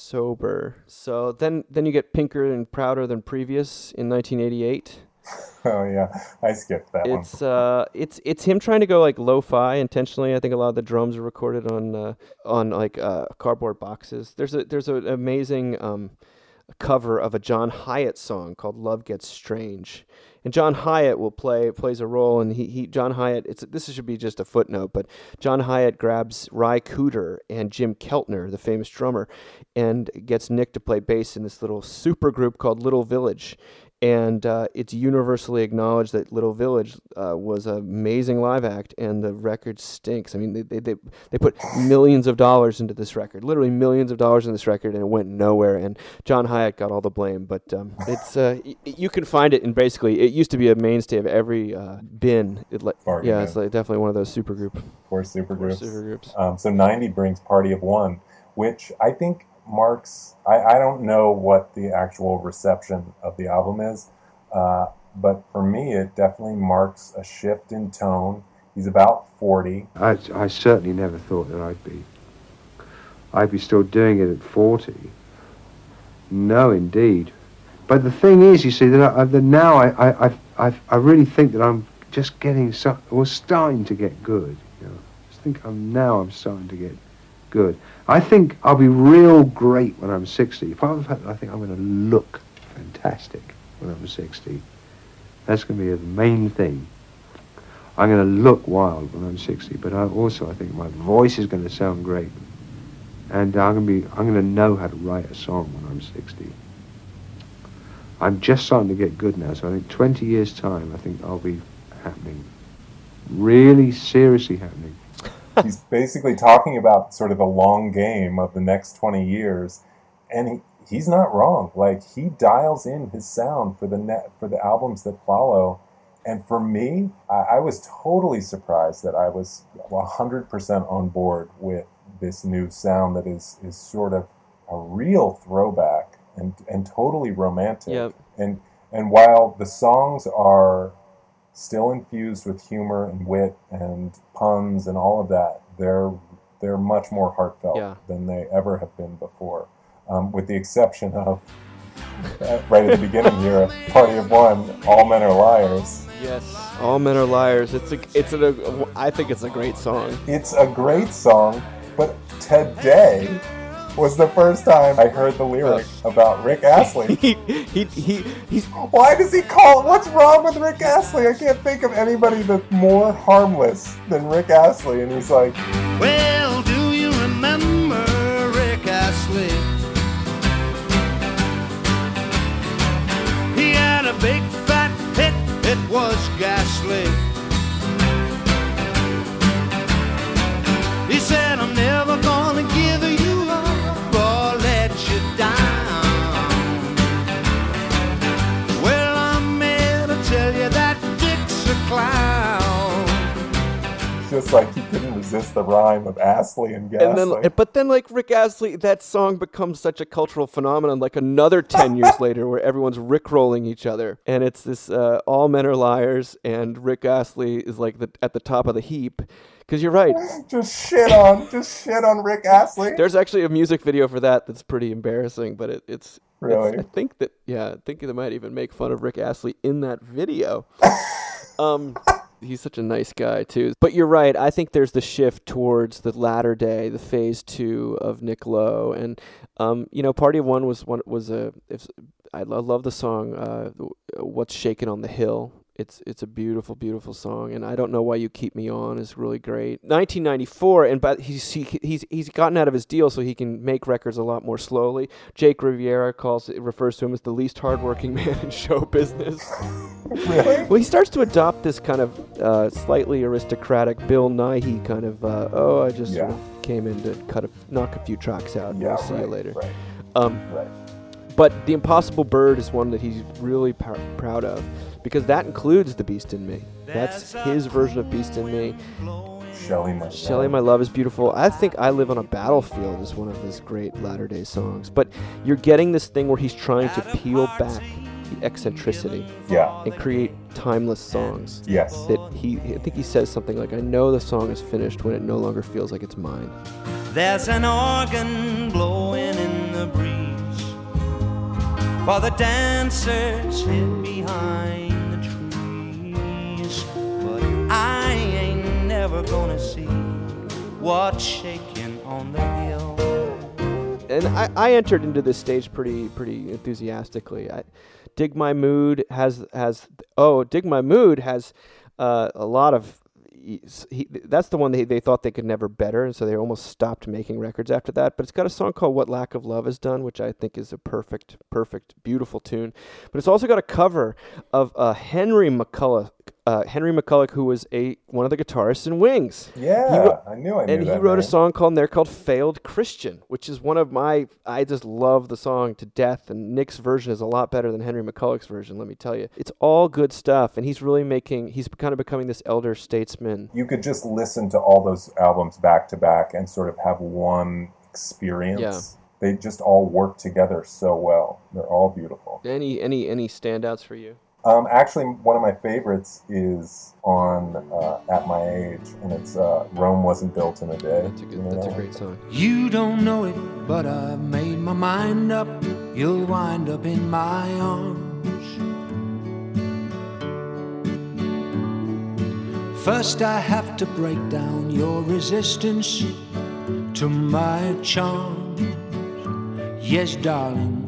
sober. So then then you get Pinker and Prouder Than Previous in 1988. Oh yeah, I skipped that one. It's uh, it's it's him trying to go like lo-fi intentionally. I think a lot of the drums are recorded on uh, on like uh, cardboard boxes. There's a there's an amazing um, cover of a John Hiatt song called "Love Gets Strange," and John Hiatt will play plays a role. And he, he John Hiatt. It's this should be just a footnote, but John Hiatt grabs Ry Cooder and Jim Keltner, the famous drummer, and gets Nick to play bass in this little super group called Little Village and uh, it's universally acknowledged that Little Village uh, was an amazing live act, and the record stinks. I mean, they, they they they put millions of dollars into this record, literally millions of dollars in this record, and it went nowhere. And John Hiatt got all the blame, but um, it's uh, y- you can find it in basically it used to be a mainstay of every uh, bin. It Bargain yeah, bin. it's like definitely one of those super group. Four supergroups. supergroups. Um, so 90 brings Party of One, which I think marks, I, I don't know what the actual reception of the album is, uh, but for me, it definitely marks a shift in tone. He's about 40. I, I certainly never thought that I'd be I'd be still doing it at 40. No, indeed. But the thing is, you see, that, I, that now I, I, I, I, really think that I'm just getting, so, or starting to get good. You know, I just think I'm now I'm starting to get good. I think I'll be real great when I'm 60. Apart from the fact that I think I'm going to look fantastic when I'm 60. That's going to be the main thing. I'm going to look wild when I'm 60, but I also I think my voice is going to sound great, and I'm going to be I'm going to know how to write a song when I'm 60. I'm just starting to get good now, so I think 20 years time, I think I'll be happening, really seriously happening. He's basically talking about sort of the long game of the next 20 years, and he, he's not wrong. Like he dials in his sound for the net for the albums that follow. And for me, I, I was totally surprised that I was 100% on board with this new sound that is, is sort of a real throwback and, and totally romantic. Yep. And, and while the songs are still infused with humor and wit and puns and all of that, they're, they're much more heartfelt Yeah. than they ever have been before. Um, with the exception of uh, right at the beginning here, Party of One, All Men Are Liars. Yes, all men are liars. It's a it's a I think it's a great song. It's a great song, but today was the first time I heard the lyric about Rick Astley. he, he, he, he's. Why does he call? What's wrong with Rick Astley? I can't think of anybody that's more harmless than Rick Astley. And he's like, Well, do you remember Rick Astley? He had a big fat hit, it was ghastly. He said, I'm never gonna give just like he couldn't resist the rhyme of Astley and Ghastly. And then, but then, like Rick Astley, that song becomes such a cultural phenomenon. Like another ten years later, where everyone's rickrolling each other, and it's this uh, all men are liars, and Rick Astley is like the, at the top of the heap. Because you're right. just shit on, just shit on Rick Astley. There's actually a music video for that that's pretty embarrassing, but it, it's Really? it's- I think that yeah, I think they might even make fun of Rick Astley in that video. um, he's such a nice guy too. But you're right. I think there's the shift towards the latter day, the phase two of Nick Lowe, and um, you know, Party of One was one was a. If, I love the song uh, "What's Shaking on the Hill." It's it's a beautiful, beautiful song, and I don't know why you keep me on is really great. 1994, and but he's he, he's he's gotten out of his deal, so he can make records a lot more slowly. Jake Riviera calls it refers to him as the least hardworking man in show business. Well, he starts to adopt this kind of uh, slightly aristocratic Bill Nighy kind of. Uh, oh, I just sort Yeah. of came in to cut a knock a few tracks out. and Yeah, I'll see you later. right. Um, Right. But the Impossible Bird is one that he's really pr- proud of because that includes the Beast in Me. That's his version of Beast in Me. Shelley My Shelley My Love is beautiful. I think I Live on a Battlefield is one of his great latter day songs. But you're getting this thing where he's trying to peel back the eccentricity. Yeah. And create timeless songs. Yes. That he I think he says something like, I know the song is finished when it no longer feels like it's mine. There's an organ blowing in the breeze for the dancers hid behind what's shaking on the hill. and I, I entered into this stage pretty pretty enthusiastically. I, Dig My Mood has has oh Dig My Mood has uh, a lot of he, that's the one they, they thought they could never better, and so they almost stopped making records after that. But it's got a song called "What Lack of Love Has Done," which I think is a perfect, perfect, beautiful tune. But it's also got a cover of uh, Henry McCullough, uh, Henry McCullough, who was a one of the guitarists in Wings. Yeah, wrote- I knew I knew and he wrote a song called there called "Failed Christian," which is one of my. I just love the song to death, and Nick's version is a lot better than Henry McCullough's version. Let me tell you, it's all good stuff, and he's really making. He's kind of becoming this elder statesman. You could just listen to all those albums back to back and sort of have one experience. Yeah. They just all work together so well. They're all beautiful. Any any any standouts for you? Um, actually, one of my favorites is on uh, "At My Age," and it's uh, "Rome Wasn't Built in a Day." That's a good. That's a great song. You don't know it, but I've made my mind up. You'll wind up in my arms. First, I have to break down your resistance to my charm. Yes, darling,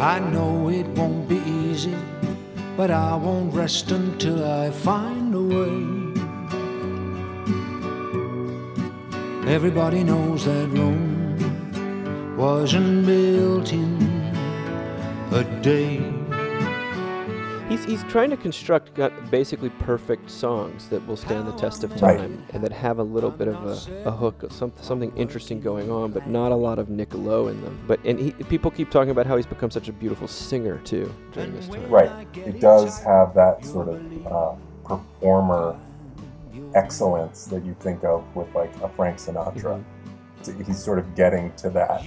I know it won't be easy, but I won't rest until I find a way. Everybody knows that Rome wasn't built in a day. He's, he's trying to construct got basically perfect songs that will stand the test of Right. time and that have a little bit of a, a hook, some, something interesting going on, but not a lot of Nick Lowe in them. But and he, people keep talking about how he's become such a beautiful singer too during this time. Right. It does have that sort of uh, performer excellence that you think of with like a Frank Sinatra. Mm-hmm. He's sort of getting to that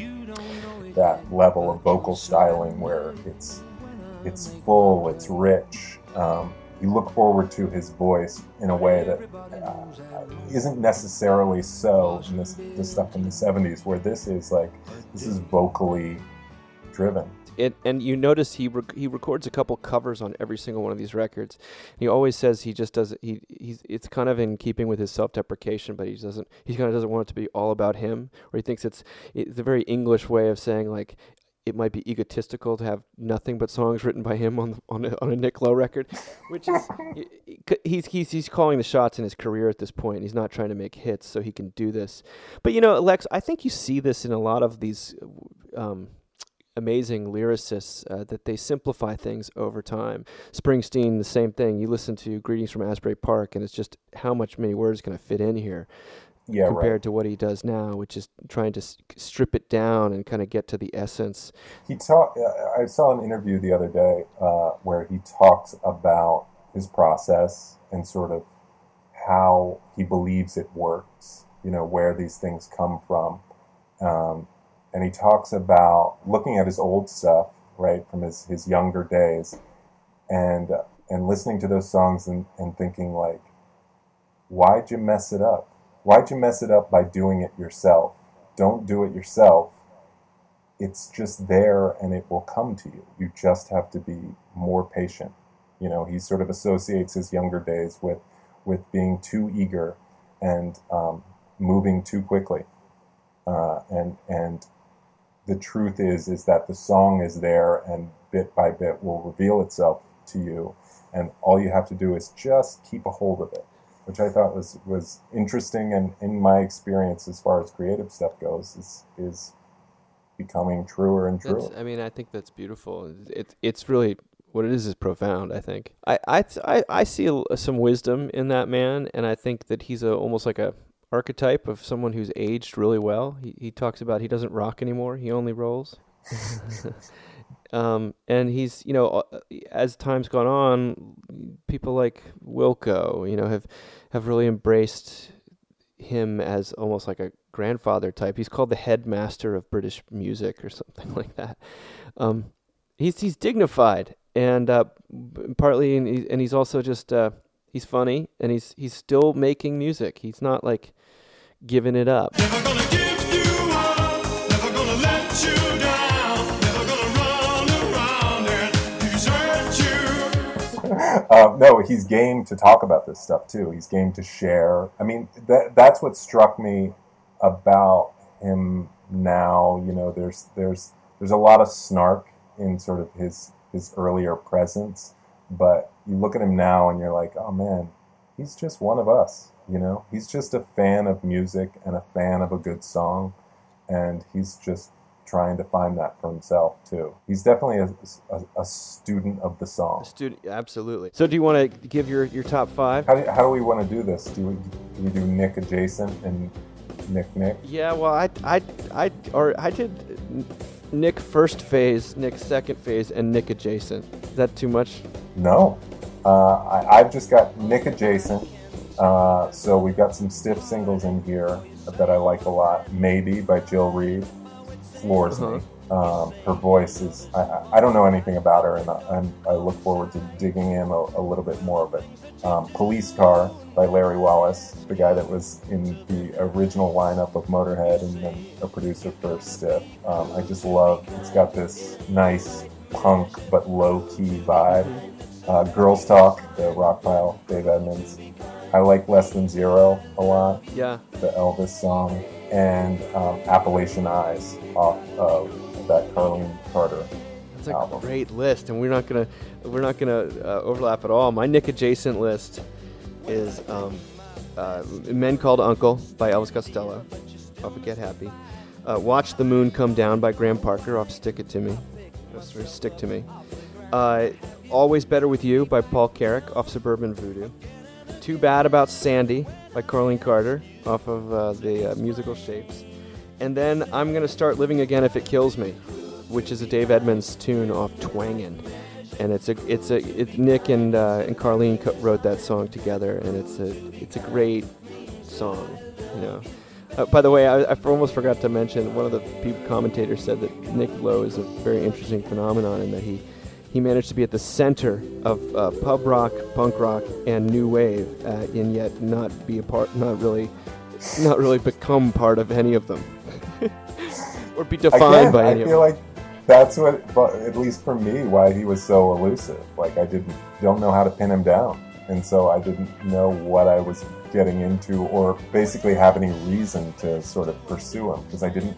that level of vocal styling where it's it's full, it's rich. Um, you look forward to his voice in a way that uh, isn't necessarily so in this, this stuff in the 70s, where this is like, this is vocally driven. It, and you notice he rec- he records a couple covers on every single one of these records. He always says he just does. He he's it's kind of in keeping with his self-deprecation, but he doesn't. He kind of doesn't want it to be all about him, or he thinks it's it's a very English way of saying like it might be egotistical to have nothing but songs written by him on the, on a, on a Nick Lowe record, which is he's he's he's calling the shots in his career at this point. He's not trying to make hits so he can do this. But you know, Lex, I think you see this in a lot of these. Um, amazing lyricists uh, that they simplify things over time. Springsteen, the same thing. You listen to Greetings from Asbury Park, and it's just how much many words can I fit in here Yeah, right. compared to what he does now, which is trying to strip it down and kind of get to the essence. He talked. I saw an interview the other day uh, where he talks about his process and sort of how he believes it works. You know where these things come from, um, and he talks about looking at his old stuff, right, from his his younger days, and and listening to those songs and, and thinking like, why'd you mess it up? Why'd you mess it up by doing it yourself? Don't do it yourself it's just there and it will come to you. You just have to be more patient. You know, he sort of associates his younger days with with being too eager and um, moving too quickly. Uh, and and the truth is is that the song is there and bit by bit will reveal itself to you, and all you have to do is just keep a hold of it, which I thought was was interesting and in my experience as far as creative stuff goes is is becoming truer and truer. That's, I mean, I think that's beautiful. It, it's really what it is is profound. I think I I th- I, I see a, some wisdom in that man, and I think that he's a almost like a archetype of someone who's aged really well. He he talks about he doesn't rock anymore; he only rolls. Um, and he's, you know, uh, as time's gone on, people like Wilco, you know, have have really embraced him as almost like a grandfather type. He's called the headmaster of British music or something like that. Um, he's he's dignified and uh, partly, and, and he's also just uh, he's funny and he's he's still making music. He's not like giving it up. Uh, no, he's game to talk about this stuff too. He's game to share. I mean, that that's what struck me about him now. You know, there's there's there's a lot of snark in sort of his his earlier presence, but you look at him now and you're like, oh man, he's just one of us. You know, he's just a fan of music and a fan of a good song, and he's just trying to find that for himself too. He's definitely a, a, a student of the song. Student, absolutely. So, do you want to give your, your top five? How do, how do we want to do this? Do we do we do Nick adjacent and Nick Nick? Yeah, well, I, I, I, or I did Nick first phase, Nick second phase, and Nick adjacent. Is that too much? No, uh, I, I've just got Nick adjacent. Uh, so we've got some stiff singles in here that I like a lot. Maybe by Jill Reed floors me. Um, her voice is, I- I, don't know anything about her, and I, I'm, I look forward to digging in a, a little bit more of it. Um, Police Car by Larry Wallis, the guy that was in the original lineup of Motorhead and then a producer for Stiff. Um, I just love, it's got this nice punk but low key vibe. Uh, Girls Talk, the Rockpile, Dave Edmunds. I like Less Than Zero a lot. Yeah. The Elvis song. And um, Appalachian Eyes off of that Carlene Carter That's a great list, and we're not gonna we're not gonna uh, overlap at all. My Nick adjacent list is um, uh, "Men Called Uncle" by Elvis Costello off of Get Happy. Uh, "Watch the Moon Come Down" by Graham Parker off "Stick It to Me." That's very stick to me. Uh, "Always Better with You" by Paul Carrack off "Suburban Voodoo." "Too Bad About Sandy" by Carlene Carter off of uh, the uh, musical Shapes. And then I'm gonna start living again if it kills me, which is a Dave Edmunds tune off Twangin', and it's a it's a it's Nick and uh, and Carlene co- wrote that song together, and it's a it's a great song, you know. Uh, by the way, I, I almost forgot to mention one of the commentators said that Nick Lowe is a very interesting phenomenon in that he he managed to be at the center of uh, pub rock, punk rock, and new wave, uh, and yet not be a part, not really, not really become part of any of them, or be defined by any of them feel like that's what, at least for me, why he was so elusive. Like I didn't don't know how to pin him down, and so I didn't know what I was getting into, or basically have any reason to sort of pursue him because I didn't.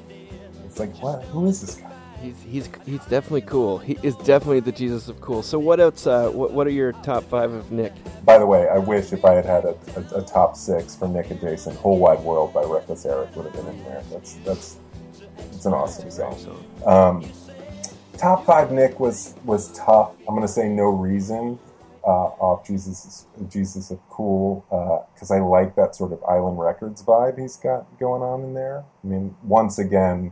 It's like, what? Who is this guy? He's he's he's definitely cool. He is definitely the Jesus of cool. So what else? Uh, what what are your top five of Nick? By the way, I wish if I had had a, a, a top six for Nick and Jason, "Whole Wide World" by Reckless Eric would have been in there. That's that's it's an awesome song. Um, top five Nick was was tough. I'm gonna say no reason uh, off Jesus Jesus of Cool because I like that sort of Island Records vibe he's got going on in there. I mean, once again,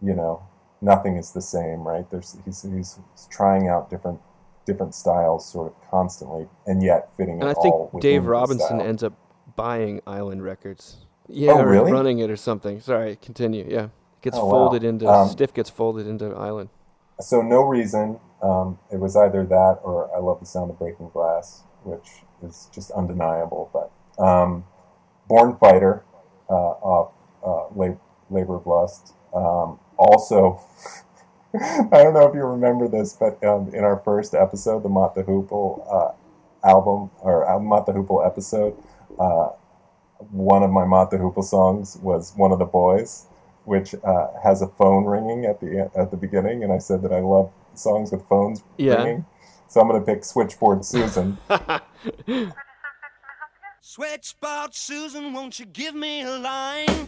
you know, nothing is the same, right? There's he's he's, trying out different different styles sort of constantly, and yet fitting all. And I think Dave Robinson ends up buying Island Records. Yeah, Oh, or really? running it or something. Sorry, continue. Yeah, gets Oh, wow. folded into Um, Stiff gets folded into Island. So no reason. Um, it was either that or I love the sound of breaking glass, which is just undeniable. But um, Born Fighter uh, off uh, La- Labor of Lust. Um, also, I don't know if you remember this, but um, in our first episode, the Mott the Hoople uh, album or uh, Mott the Hoople episode, uh, one of my Mott the Hoople songs was "One of the Boys." which uh, has a phone ringing at the at the beginning, and I said that I love songs with phones Yeah. ringing. So I'm going to pick Switchboard Susan. Switchboard Susan, won't you give me a line?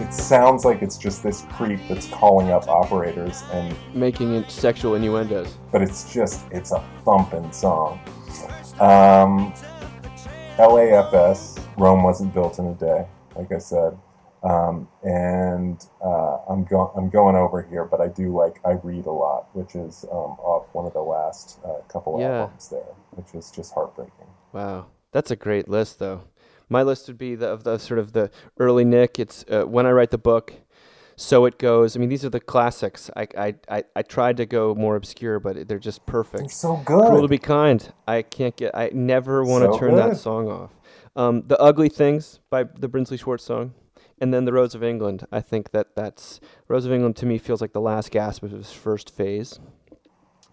It sounds like it's just this creep that's calling up operators, and Making it sexual innuendos. but it's just it's a thumping song. Um, LAFS, Rome wasn't built in a day, like I said. Um, and uh, I'm going I'm going over here, but I do like I read a lot, which is um, off one of the last uh, couple Yeah. albums there, which is just heartbreaking. Wow, that's a great list, though. My list would be the of the sort of the early Nick. It's uh, when I write the book, so it goes. I mean, these are the classics. I I, I, I tried to go more obscure, but they're just perfect. They're so good. Cruel to be kind. I can't get. I never want to So turn that song off. Um, the ugly things by the Brinsley Schwarz song, and then the Rose of England. I think that that's Rose of England to me feels like the last gasp of his first phase.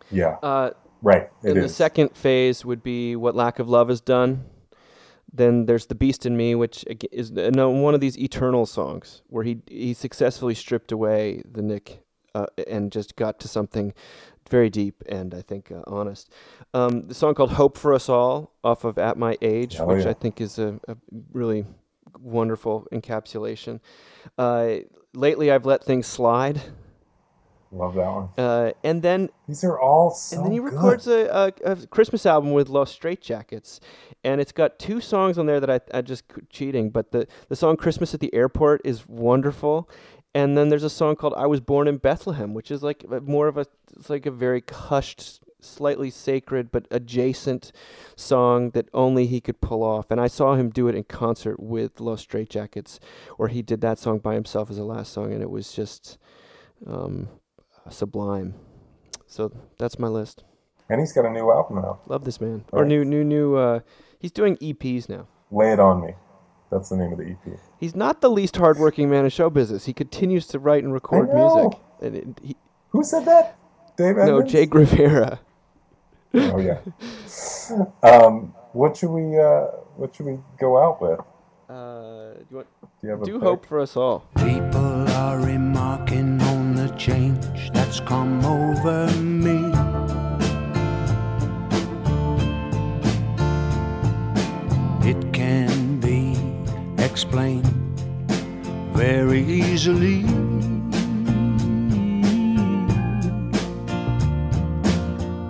Yeah. Uh, Right, it and the second phase would be what lack of love has done. Then there's the beast in me, which is uh, one of these eternal songs where he he successfully stripped away the Nick uh, and just got to something very deep and I think uh, honest. Um, the song called "Hope for Us All" off of "At My Age," Oh, which yeah. I think is a, a really wonderful encapsulation. Uh, lately, I've let things slide. Love that one. Uh, and then these are all so and then he good. records a, a, a Christmas album with Los Straitjackets, and it's got two songs on there that I I just cheating, but the the song "Christmas at the Airport" is wonderful, and then there's a song called "I Was Born in Bethlehem," which is like more of a it's like a very hushed, slightly sacred but adjacent song that only he could pull off. And I saw him do it in concert with Los Straitjackets, where he did that song by himself as a last song, and it was just um, sublime. So that's my list. And he's got a new album out. Love this man. All Or right. new, new, new. Uh, he's doing EPs now. Lay It On Me. That's the name of the EP. He's not the least hardworking man in show business. He continues to write and record know. music. And it, he, Who said that? Dave no, Edmunds? Jake Riviera. Oh yeah. um, what should we uh, What should we go out with? Uh, do you want? Do you have a Do pick? hope for us all. People are remarking on the change that's come over me. It can be explained very easily.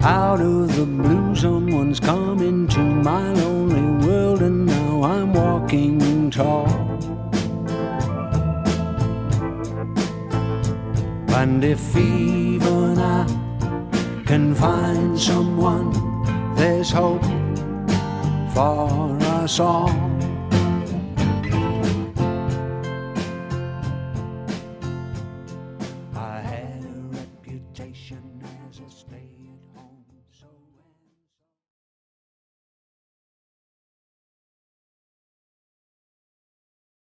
Out of the blue, someone's come into my lonely world, and now I'm walking tall. And if even I can find someone, there's hope for us all.